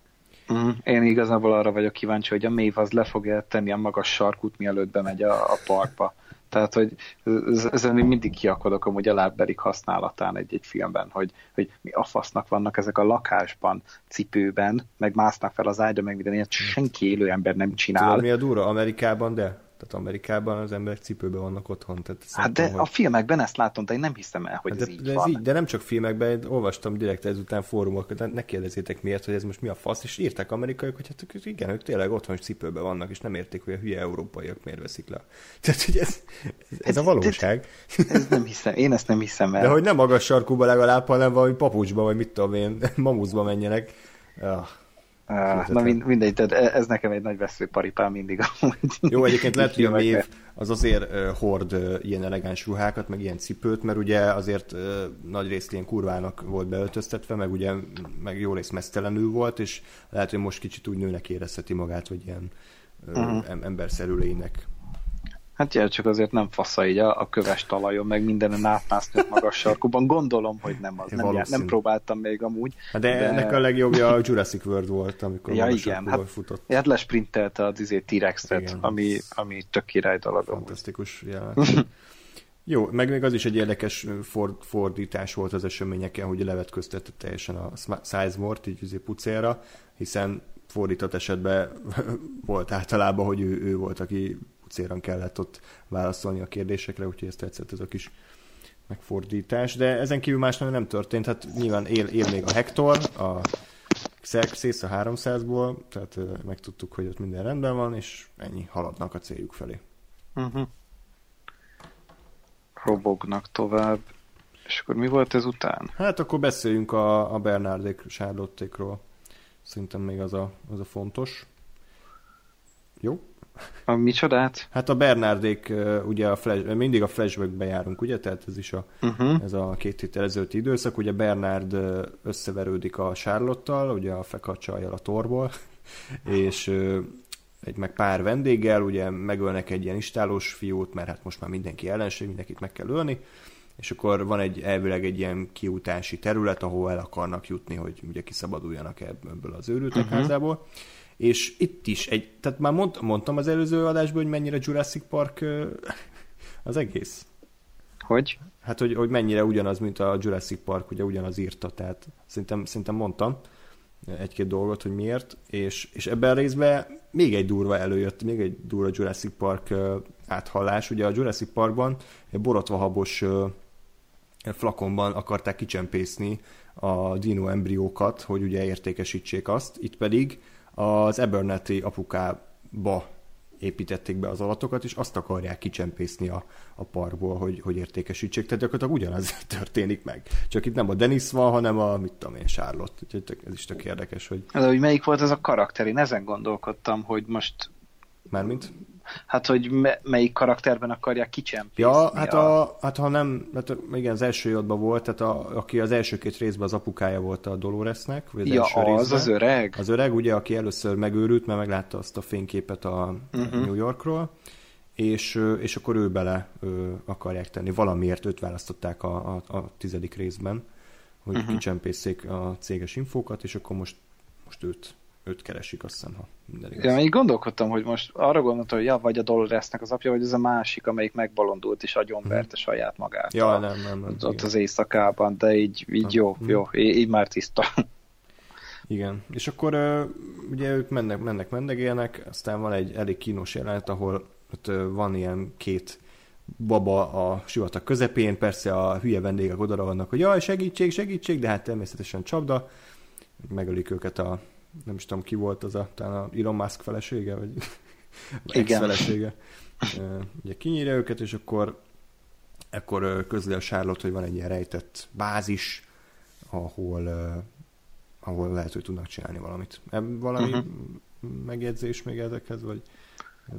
Mm, én igazából arra vagyok kíváncsi, hogy a mév az le fogja tenni a magas sarkút, mielőtt bemegy a, a parkba. Tehát, hogy ezen még mindig kiakadok amúgy a lábberik használatán egy-egy filmben, hogy, hogy mi a fasznak vannak ezek a lakásban, cipőben, meg másznak fel az ágyra, meg minden ilyet senki élő ember nem csinál. Tudod,
mi a durva Amerikában, de Tehát Amerikában az emberek cipőben vannak otthon. Tehát
hát de hogy... a filmekben ezt látom, de én nem hiszem el, hogy
hát
ez
de,
így
de
van.
Ez így, de nem csak filmekben, olvastam direkt ezután fórumokat, de ne kérdezzétek miért, hogy ez most mi a fasz, és írták amerikaiak, hogy hát igen, ők tényleg otthon is cipőben vannak, és nem értik, hogy a hülye európaiak miért veszik le. Tehát, hogy ez, ez, ez a valóság.
Ez nem hiszem, én ezt nem hiszem el.
De hogy nem magas sarkúba legalább, hanem valami papucsba, vagy mit tudom én, mamuszba menjenek. Ah.
Ah, na mind, mindegy, tehát e- ez nekem egy nagy veszőparipám mindig.
Jó, egyébként lehet, hogy a mév az azért hord ilyen elegáns ruhákat, meg ilyen cipőt, mert ugye azért nagy részt ilyen kurvának volt beöltöztetve, meg ugye meg jó rész mesztelenül volt, és lehet, hogy most kicsit úgy nőnek érezheti magát, vagy ilyen uh, uh-huh. emberszerű lénynek.
Hát jel, csak azért nem fasza így a, a köves talajon, meg mindenen átmászni magas sarkúban. Gondolom, hogy nem az. Nem, jár, nem próbáltam még amúgy.
Hát de, de, ennek a legjobbja a Jurassic World volt, amikor ja, igen, hát, futott.
Hát lesprintelte az izé T-Rexet, ami, ami tök király dolog.
Fantasztikus jelenet. Jó, meg még az is egy érdekes ford, fordítás volt az eseményeken, hogy levetköztette teljesen a Sizemore-t, így izé pucélra, hiszen fordított esetben volt általában, hogy ő, ő volt, aki célra kellett ott válaszolni a kérdésekre, úgyhogy ezt tetszett ez a kis megfordítás, de ezen kívül más nem történt, hát nyilván él, él még a Hector, a Xerxes a 300-ból, tehát megtudtuk, hogy ott minden rendben van, és ennyi, haladnak a céljuk felé.
Uh-huh. Robognak tovább. És akkor mi volt ez után?
Hát akkor beszéljünk a, a Bernardék Sárlottékról. Szerintem még az a, az a fontos. Jó?
A micsodát?
Hát a Bernardék, ugye a flash, mindig a flashbackbe járunk, ugye? Tehát ez is a, uh-huh. ez a két héttel ezelőtti időszak. Ugye Bernard összeverődik a Charlottal, ugye a fekacsajjal a torból, és egy meg pár vendéggel, ugye megölnek egy ilyen istálós fiút, mert hát most már mindenki ellenség, mindenkit meg kell ölni, és akkor van egy elvileg egy ilyen kiutási terület, ahol el akarnak jutni, hogy ugye kiszabaduljanak ebből az őrültek uh-huh. házából és itt is egy, tehát már mond, mondtam az előző adásban, hogy mennyire Jurassic Park az egész.
Hogy?
Hát, hogy, hogy mennyire ugyanaz, mint a Jurassic Park, ugye ugyanaz írta, tehát szerintem, szerintem mondtam egy-két dolgot, hogy miért, és, és ebben a részben még egy durva előjött, még egy durva Jurassic Park áthallás. Ugye a Jurassic Parkban egy borotva habos flakonban akarták kicsempészni a dino embriókat, hogy ugye értékesítsék azt, itt pedig az Abernethy apukába építették be az alatokat, és azt akarják kicsempészni a, a parkból, hogy, hogy értékesítsék. Tehát gyakorlatilag ugyanaz történik meg. Csak itt nem a Dennis van, hanem a, mit tudom én, Charlotte. Úgyhogy ez is tök érdekes, hogy...
De hogy melyik volt ez a karakter? Én ezen gondolkodtam, hogy most...
Mármint?
Hát, hogy me- melyik karakterben akarják kicsempészni.
Ja, hát, a... A, hát ha nem, hát igen, az első évadban volt, tehát a, aki az első két részben az apukája volt a Doloresnek, vagy az
ja,
első
az
részben.
az öreg?
Az öreg, ugye, aki először megőrült, mert meglátta azt a fényképet a uh-huh. New Yorkról, és, és akkor ő bele ő, akarják tenni. Valamiért őt választották a, a, a tizedik részben, hogy uh-huh. kicsempészék a céges infókat, és akkor most, most őt őt keresik, azt hiszem, ha minden igaz.
Ja, így gondolkodtam, hogy most arra gondoltam, hogy ja, vagy a Doloresnek az apja, vagy ez a másik, amelyik megbalondult és agyonverte hmm. saját magát.
Ja, a, nem, nem. nem
ott igen. az éjszakában, de így, így jó, hmm. jó, így, így már tiszta.
Igen, és akkor ugye ők mennek, mennek, mendegélnek, aztán van egy elég kínos jelenet, ahol ott van ilyen két baba a sivatag közepén, persze a hülye vendégek oda vannak, hogy jaj, segítség, segítség, de hát természetesen csapda, megölik őket a nem is tudom ki volt az a, talán a Elon Musk felesége, vagy ex-felesége. Ugye kinyírja őket, és akkor akkor közli a Charlotte, hogy van egy ilyen rejtett bázis, ahol, ahol lehet, hogy tudnak csinálni valamit. Valami uh-huh. megjegyzés még ezekhez, vagy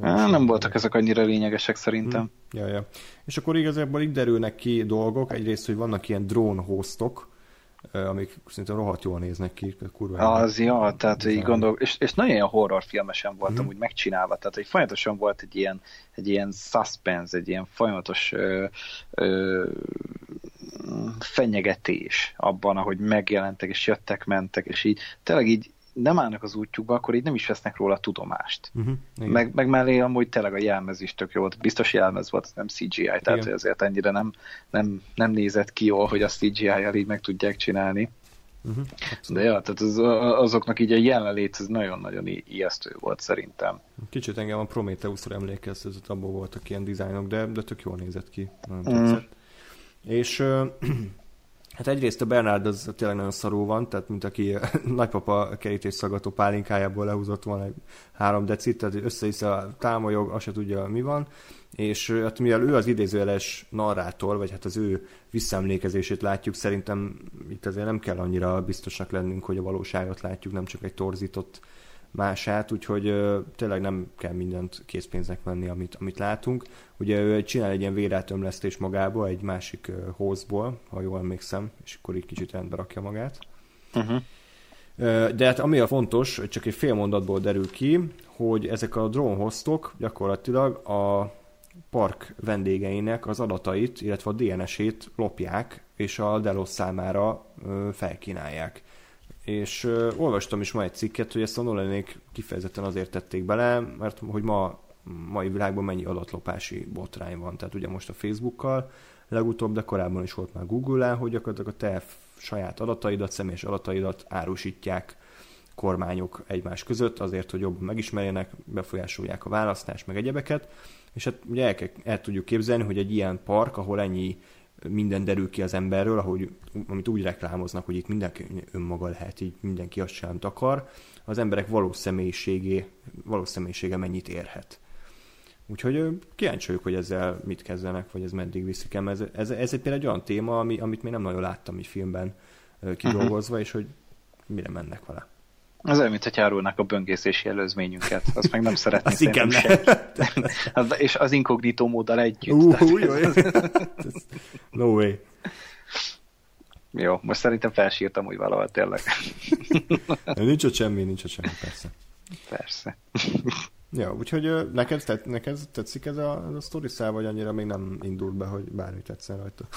nem, Á, nem voltak ezek annyira lényegesek szerintem.
Hmm. Ja, ja. És akkor igazából így derülnek ki dolgok. Egyrészt, hogy vannak ilyen drone hostok, amik szerintem rohadt jól néznek ki, kurva.
Az, ja, tehát így gondol, és, és nagyon ilyen horrorfilmesen voltam mm. úgy megcsinálva, tehát hogy folyamatosan volt egy ilyen, egy ilyen suspense, egy ilyen folyamatos ö, ö, fenyegetés abban, ahogy megjelentek, és jöttek, mentek, és így tényleg így nem állnak az útjukba, akkor így nem is vesznek róla tudomást. Uh-huh, meg, meg mellé amúgy tényleg a jelmez is tök jó volt. Biztos jelmez volt, nem CGI, tehát igen. ezért ennyire nem, nem, nem nézett ki jól, hogy a CGI-jal így meg tudják csinálni. Uh-huh. De ja, tehát az, azoknak így a jelenlét ez nagyon-nagyon ijesztő volt szerintem.
Kicsit engem a Prometheusra emlékeztetett, abból voltak ilyen dizájnok, de, de tök jól nézett ki. Nagyon uh-huh. És Hát egyrészt a Bernard az tényleg nagyon szarú van, tehát mint aki nagypapa kerítés szagató pálinkájából lehúzott volna egy három decit, tehát össze a támolyog, azt se tudja mi van, és hát mivel ő az idézőjeles narrátor, vagy hát az ő visszaemlékezését látjuk, szerintem itt azért nem kell annyira biztosak lennünk, hogy a valóságot látjuk, nem csak egy torzított mását, úgyhogy ö, tényleg nem kell mindent készpénznek venni, amit, amit látunk. Ugye ő csinál egy ilyen vérátömlesztés magába egy másik ö, hozból, ha jól emlékszem, és akkor így kicsit rendbe rakja magát. Uh-huh. De hát ami a fontos, csak egy fél mondatból derül ki, hogy ezek a drónhoztok gyakorlatilag a park vendégeinek az adatait, illetve a DNS-ét lopják, és a Delos számára felkínálják és uh, olvastam is ma egy cikket, hogy ezt a Nolanék kifejezetten azért tették bele, mert hogy ma mai világban mennyi adatlopási botrány van. Tehát ugye most a Facebookkal legutóbb, de korábban is volt már Google-el, hogy gyakorlatilag a te saját adataidat, személyes adataidat árusítják kormányok egymás között azért, hogy jobban megismerjenek, befolyásolják a választást, meg egyebeket. És hát ugye el, el tudjuk képzelni, hogy egy ilyen park, ahol ennyi minden derül ki az emberről, ahogy, amit úgy reklámoznak, hogy itt mindenki önmaga lehet, így mindenki azt sem akar, az emberek valós személyiségé, valós személyisége mennyit érhet. Úgyhogy kíváncsi vagyok, hogy ezzel mit kezdenek, vagy ez meddig viszik el. Ez, ez, ez egy például egy olyan téma, ami, amit még nem nagyon láttam egy filmben kidolgozva, uh-huh. és hogy mire mennek vele.
Az olyan, mint hogy árulnak a böngészési előzményünket. Azt meg nem szeretnék.
az igen,
És az inkognitó móddal együtt.
Uh, no way.
Jó, most szerintem felsírtam úgy valahol tényleg.
nincs ott semmi, nincs ott semmi, persze.
Persze.
Ja, úgyhogy neked, te, neked tetszik ez a, ez a sztori szál, vagy annyira még nem indult be, hogy bármi tetszen rajta?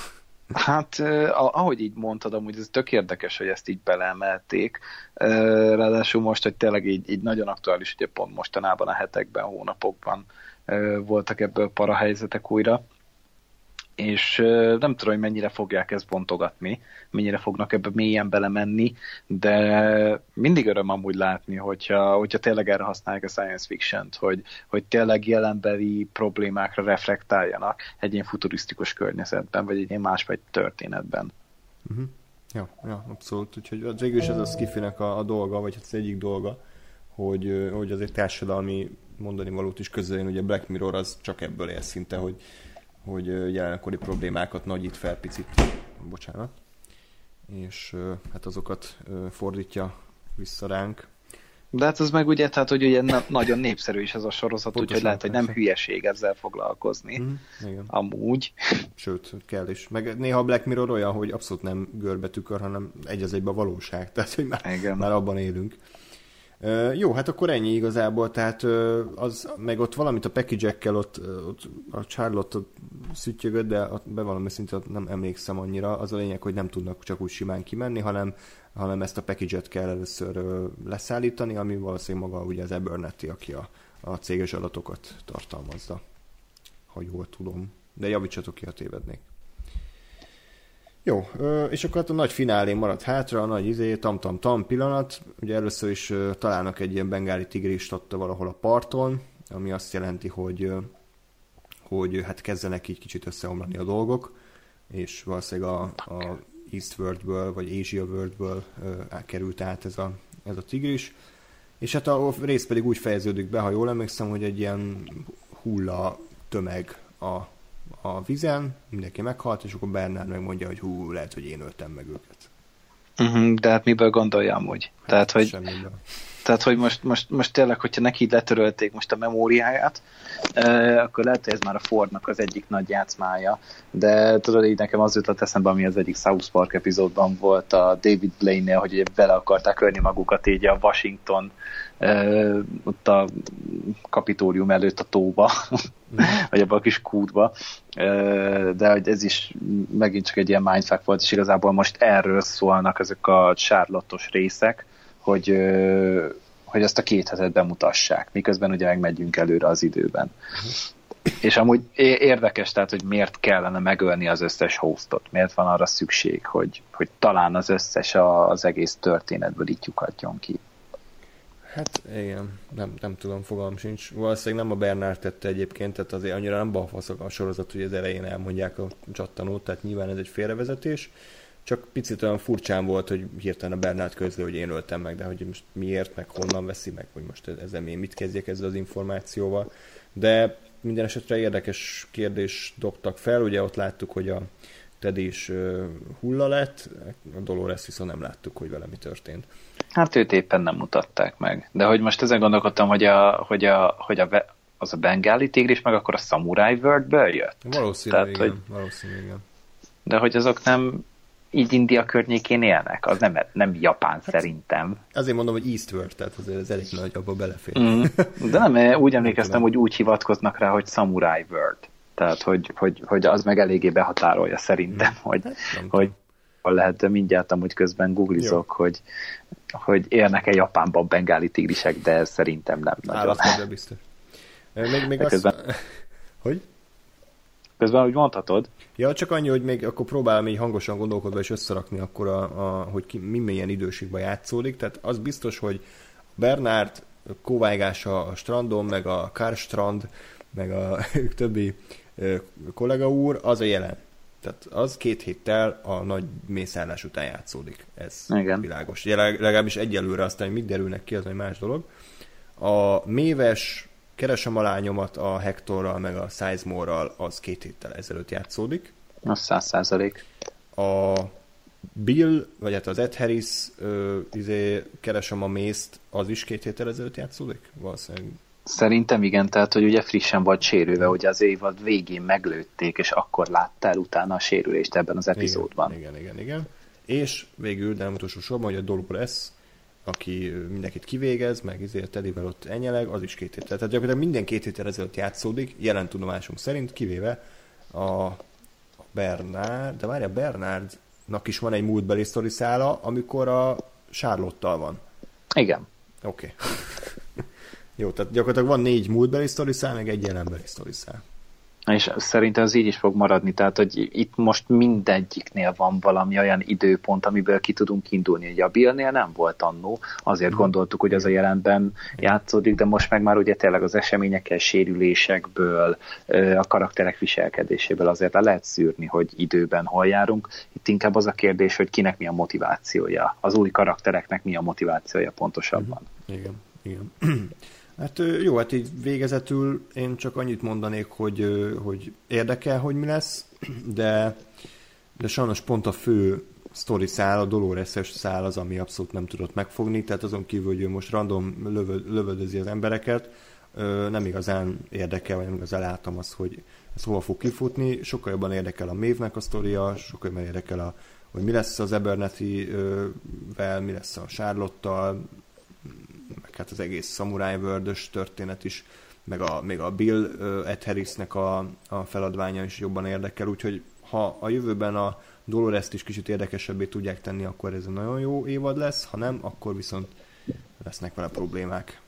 Hát, ahogy így mondtad, amúgy ez tök érdekes, hogy ezt így beleemelték. Ráadásul most, hogy tényleg így, így nagyon aktuális, ugye pont mostanában a hetekben, hónapokban voltak ebből parahelyzetek újra és nem tudom, hogy mennyire fogják ezt bontogatni, mennyire fognak ebbe mélyen belemenni, de mindig öröm amúgy látni, hogyha, hogyha tényleg erre használják a science fiction-t, hogy, hogy tényleg jelenbeli problémákra reflektáljanak egy ilyen futurisztikus környezetben, vagy egy ilyen másfajta történetben.
Uh-huh. Ja, ja, abszolút. Úgyhogy végül is ez a skifinek a, a dolga, vagy hát az egyik dolga, hogy, hogy azért társadalmi mondani valót is közeljen, ugye Black Mirror az csak ebből él szinte, hogy hogy jelenkori problémákat nagyít fel picit, bocsánat, és hát azokat fordítja vissza ránk.
De hát ez meg ugye, tehát hogy ugye na- nagyon népszerű is ez a sorozat, úgyhogy lehet, hogy nem hülyeség ezzel foglalkozni. Mm, igen. Amúgy.
Sőt, kell is. Meg néha Black Mirror olyan, hogy abszolút nem görbetükör, hanem egy az egyben valóság. Tehát, hogy már, igen. már abban élünk. Jó, hát akkor ennyi igazából, tehát az, meg ott valamit a package ott, ott a Charlotte szüttyögött, de bevallom őszintén nem emlékszem annyira. Az a lényeg, hogy nem tudnak csak úgy simán kimenni, hanem, hanem ezt a package kell először leszállítani, ami valószínűleg maga ugye az Abernethy, aki a, a céges adatokat tartalmazza, ha jól tudom. De javítsatok ki, ha tévednék. Jó, és akkor hát a nagy finálé maradt hátra, a nagy izé, tam-tam-tam pillanat. Ugye először is találnak egy ilyen bengáli tigrist ott valahol a parton, ami azt jelenti, hogy, hogy hát kezdenek így kicsit összeomlani a dolgok, és valószínűleg a, a East Worldből, vagy Asia Worldből került át ez a, ez a tigris. És hát a rész pedig úgy fejeződik be, ha jól emlékszem, hogy egy ilyen hulla tömeg a a vizen, mindenki meghalt, és akkor Bernard megmondja, hogy hú, lehet, hogy én öltem meg őket.
Uh-huh, de hát miből gondoljam úgy? Hát, tehát, hogy, semmiből. tehát, hogy most, most, most tényleg, hogyha neki letörölték most a memóriáját, eh, akkor lehet, hogy ez már a Fordnak az egyik nagy játszmája, de tudod, így nekem az jutott eszembe, ami az egyik South Park epizódban volt a David Blaine-nél, hogy ugye bele akarták ölni magukat így a Washington ott a kapitórium előtt a tóba, mm. vagy abban a kis kútba, de hogy ez is megint csak egy ilyen mindfuck volt, és igazából most erről szólnak ezek a sárlatos részek, hogy, hogy ezt a két hetet bemutassák, miközben ugye megmegyünk előre az időben. És amúgy érdekes, tehát, hogy miért kellene megölni az összes hostot, miért van arra szükség, hogy, hogy talán az összes az egész történetből itt lyukadjon ki.
Hát igen, nem, nem tudom, fogalm sincs. Valószínűleg nem a Bernard tette egyébként, tehát azért annyira nem balfaszok a sorozat, hogy az elején elmondják a csattanót, tehát nyilván ez egy félrevezetés. Csak picit olyan furcsán volt, hogy hirtelen a Bernard közli, hogy én öltem meg, de hogy most miért, meg honnan veszi meg, hogy most ezzel én mit kezdjek ezzel az információval. De minden esetre érdekes kérdés dobtak fel, ugye ott láttuk, hogy a Ted is hulla lett, a Dolores viszont nem láttuk, hogy vele mi történt.
Hát őt éppen nem mutatták meg. De hogy most ezen gondolkodtam, hogy, a, hogy, a, hogy a, az a bengáli tigris meg akkor a Samurai Worldből jött?
Valószínűleg Tehát, igen. Hogy, valószínűleg igen.
De hogy azok nem így India környékén élnek, az nem, nem Japán hát, szerintem.
Azért mondom, hogy Eastward, tehát azért ez elég nagy, abba belefér.
Mm. De nem, úgy emlékeztem, hogy úgy hivatkoznak rá, hogy Samurai World. Tehát, hogy, hogy, hogy az meg eléggé behatárolja szerintem, mm. hogy, hogy lehet, mindjárt amúgy közben googlizok, hogy, hogy élnek-e Japánban bengáli tigrisek, de szerintem nem
nagyon. Állat, biztos. Még, még közben... azt... Hogy?
Közben úgy mondhatod.
Ja, csak annyi, hogy még akkor próbálom így hangosan gondolkodva és összerakni akkor, a, a, hogy ki, mi milyen időségben játszódik. Tehát az biztos, hogy Bernard kóválygása a strandon, meg a Karstrand, meg a többi kollega úr, az a jelen. Tehát az két héttel a nagy mészállás után játszódik. Ez Igen. világos. Ugye legalábbis egyelőre aztán, hogy mit derülnek ki, az egy más dolog. A méves keresem a lányomat a Hectorral, meg a Sizemore-ral, az két héttel ezelőtt játszódik.
Az száz százalék.
A Bill, vagy hát az Ed Harris, ö, izé, keresem a mészt, az is két héttel ezelőtt játszódik? Valószínűleg
Szerintem igen, tehát hogy ugye frissen volt sérülve, hogy az évad végén meglőtték, és akkor láttál utána a sérülést ebben az epizódban.
Igen, igen, igen. igen. És végül, de nem utolsó sorban, hogy a Dolores, aki mindenkit kivégez, meg ezért Teddyvel ott enyeleg, az is két héttel. Tehát gyakorlatilag minden két héttel ezelőtt játszódik, jelen tudomásunk szerint, kivéve a Bernard, de várja, Bernardnak is van egy múltbeli sztori szála, amikor a Charlotte-tal van.
Igen.
Oké. Okay. Jó, tehát gyakorlatilag van négy múltbeli sztoriszál, meg egy jelenbeli sztoriszál.
És szerintem az így is fog maradni, tehát hogy itt most mindegyiknél van valami olyan időpont, amiből ki tudunk indulni. Ugye a Billnél nem volt annó, azért hmm. gondoltuk, hogy az a jelenben játszódik, de most meg már ugye tényleg az eseményekkel, sérülésekből, a karakterek viselkedéséből azért le lehet szűrni, hogy időben hol járunk. Itt inkább az a kérdés, hogy kinek mi a motivációja, az új karaktereknek mi a motivációja pontosabban.
Hmm. Igen, igen. Hát jó, hát így végezetül én csak annyit mondanék, hogy, hogy érdekel, hogy mi lesz, de, de sajnos pont a fő sztori szál, a Dolores-es szál az, ami abszolút nem tudott megfogni, tehát azon kívül, hogy ő most random lövöd, lövöldözi az embereket, nem igazán érdekel, vagy nem igazán látom azt, hogy ez hova fog kifutni, sokkal jobban érdekel a Mévnek a sztoria, sokkal jobban érdekel a hogy mi lesz az Abernethy-vel, mi lesz a Charlotte-tal, meg hát az egész Samurai world történet is, meg a, még a Bill Ed Harrisnek a, a feladványa is jobban érdekel, úgyhogy ha a jövőben a Dolores-t is kicsit érdekesebbé tudják tenni, akkor ez egy nagyon jó évad lesz, ha nem, akkor viszont lesznek vele problémák.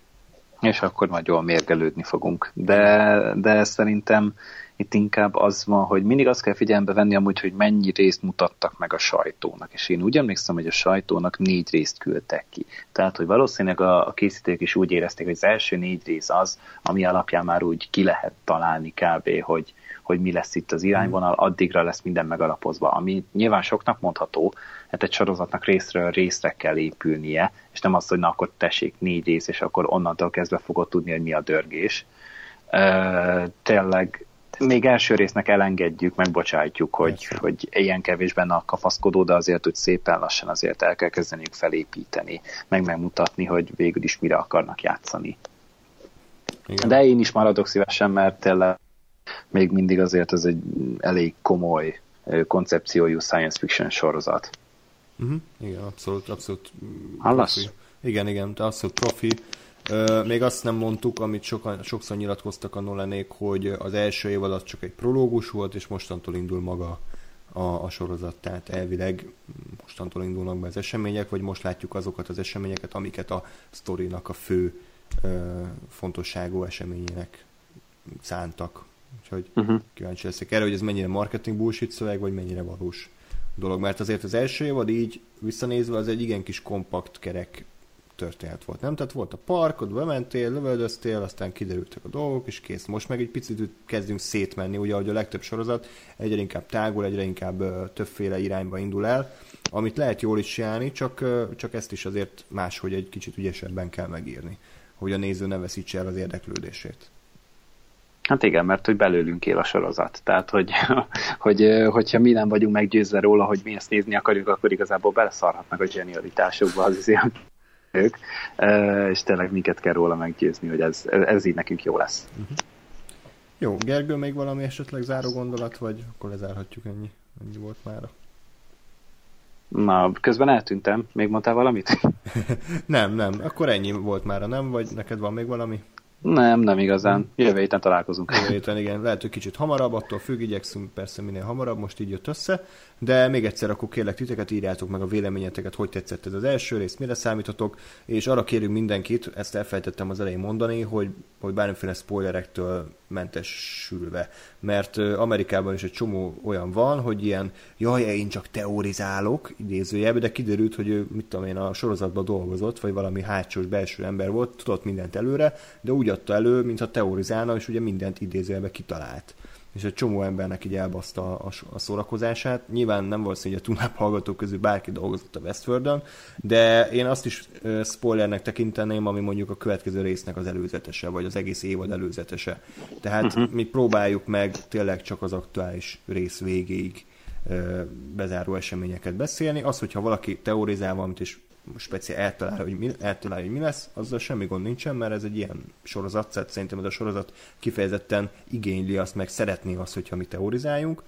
És akkor majd jól mérgelődni fogunk. De, de szerintem itt inkább az van, hogy mindig azt kell figyelembe venni amúgy, hogy mennyi részt mutattak meg a sajtónak. És én úgy emlékszem, hogy a sajtónak négy részt küldtek ki. Tehát, hogy valószínűleg a, a készítők is úgy érezték, hogy az első négy rész az, ami alapján már úgy ki lehet találni kb., hogy, hogy mi lesz itt az irányvonal, addigra lesz minden megalapozva, ami nyilván soknak mondható, hát egy sorozatnak részről részre kell épülnie, és nem az, hogy na akkor tessék négy rész, és akkor onnantól kezdve fogod tudni, hogy mi a dörgés. Uh, tényleg még első résznek elengedjük, megbocsájtjuk, hogy, hogy ilyen kevés benne a kapaszkodó, de azért, hogy szépen lassan azért el kell kezdeniük felépíteni, meg megmutatni, hogy végül is mire akarnak játszani. Igen. De én is maradok szívesen, mert tényleg még mindig azért ez egy elég komoly koncepciójú science fiction sorozat.
Uh-huh. Igen, abszolút, abszolút.
Hallasz?
Igen, igen, abszolút profi. Még azt nem mondtuk, amit sokan, sokszor nyilatkoztak a Nolanék, hogy az első évad az csak egy prológus volt, és mostantól indul maga a, a sorozat. Tehát elvileg mostantól indulnak be az események, vagy most látjuk azokat az eseményeket, amiket a sztorinak a fő ö, fontosságú eseményének szántak. Úgyhogy uh-huh. kíváncsi leszek erre, hogy ez mennyire marketing bullshit szöveg, vagy mennyire valós dolog. Mert azért az első évad így visszanézve az egy igen kis kompakt kerek történet volt, nem? Tehát volt a park, ott bementél, lövöldöztél, aztán kiderültek a dolgok, és kész. Most meg egy picit kezdünk szétmenni, ugye, ahogy a legtöbb sorozat egyre inkább tágul, egyre inkább uh, többféle irányba indul el, amit lehet jól is csinálni, csak, uh, csak ezt is azért máshogy egy kicsit ügyesebben kell megírni, hogy a néző ne veszítse el az érdeklődését.
Hát igen, mert hogy belőlünk él a sorozat. Tehát, hogy, hogy, hogyha mi nem vagyunk meggyőzve róla, hogy mi ezt nézni akarjuk, akkor igazából beleszarhatnak a zsenialitásokba az izé ők, és tényleg minket kell róla meggyőzni, hogy ez, ez így nekünk jó lesz. Uh-huh.
Jó, Gergő, még valami esetleg záró gondolat, vagy akkor lezárhatjuk ennyi? Ennyi volt már.
Na, közben eltűntem. Még mondtál valamit?
nem, nem. Akkor ennyi volt már, nem? Vagy neked van még valami?
Nem, nem igazán. Jövő héten találkozunk.
Jövő héten, igen. Lehet, hogy kicsit hamarabb, attól függ, igyekszünk persze minél hamarabb, most így jött össze. De még egyszer akkor kérlek titeket, írjátok meg a véleményeteket, hogy tetszett ez az első rész, mire számítotok, és arra kérünk mindenkit, ezt elfelejtettem az elején mondani, hogy, hogy bármiféle spoilerektől mentesülve. Mert Amerikában is egy csomó olyan van, hogy ilyen, jaj, én csak teorizálok, idézőjelben, de kiderült, hogy ő, mit tudom én, a sorozatban dolgozott, vagy valami hátsós belső ember volt, tudott mindent előre, de úgy adta elő, mintha teorizálna, és ugye mindent idézőjelben kitalált és egy csomó embernek így elbaszta a, a szórakozását. Nyilván nem valószínű, hogy a Tunap hallgatók közül bárki dolgozott a Westworld-on, de én azt is uh, spoilernek tekinteném, ami mondjuk a következő résznek az előzetese, vagy az egész évad előzetese. Tehát uh-huh. mi próbáljuk meg tényleg csak az aktuális rész végéig uh, bezáró eseményeket beszélni. Az, hogyha valaki teorizál valamit, és speciál eltalálja, hogy mi, eltalálja, hogy mi lesz, azzal semmi gond nincsen, mert ez egy ilyen sorozat, tehát szerintem ez a sorozat kifejezetten igényli azt, meg szeretné azt, hogyha mi teorizáljunk,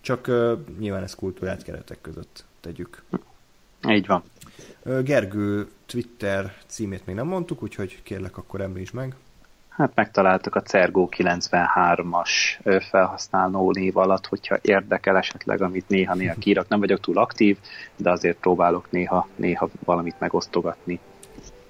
csak uh, nyilván ez kultúrát keretek között tegyük.
Így van.
Gergő Twitter címét még nem mondtuk, úgyhogy kérlek akkor említs meg.
Hát megtaláltuk a Cergo 93-as felhasználó név alatt, hogyha érdekel esetleg, amit néha-néha kiírak. Nem vagyok túl aktív, de azért próbálok néha, néha valamit megosztogatni.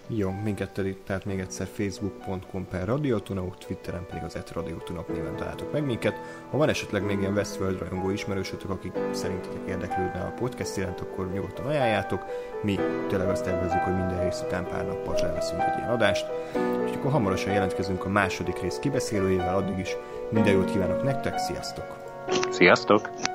Jó, minket pedig, tehát még egyszer facebook.com per radiotunok, twitteren pedig az et radiotunok néven találtok meg minket. Ha van esetleg még ilyen Westworld rajongó ismerősötök, akik szerintetek érdeklődne a podcast iránt, akkor nyugodtan ajánljátok. Mi tényleg azt tervezzük, hogy minden rész után pár nappal leveszünk egy ilyen adást. És akkor hamarosan jelentkezünk a második rész kibeszélőjével, addig is minden jót kívánok nektek, sziasztok!
Sziasztok!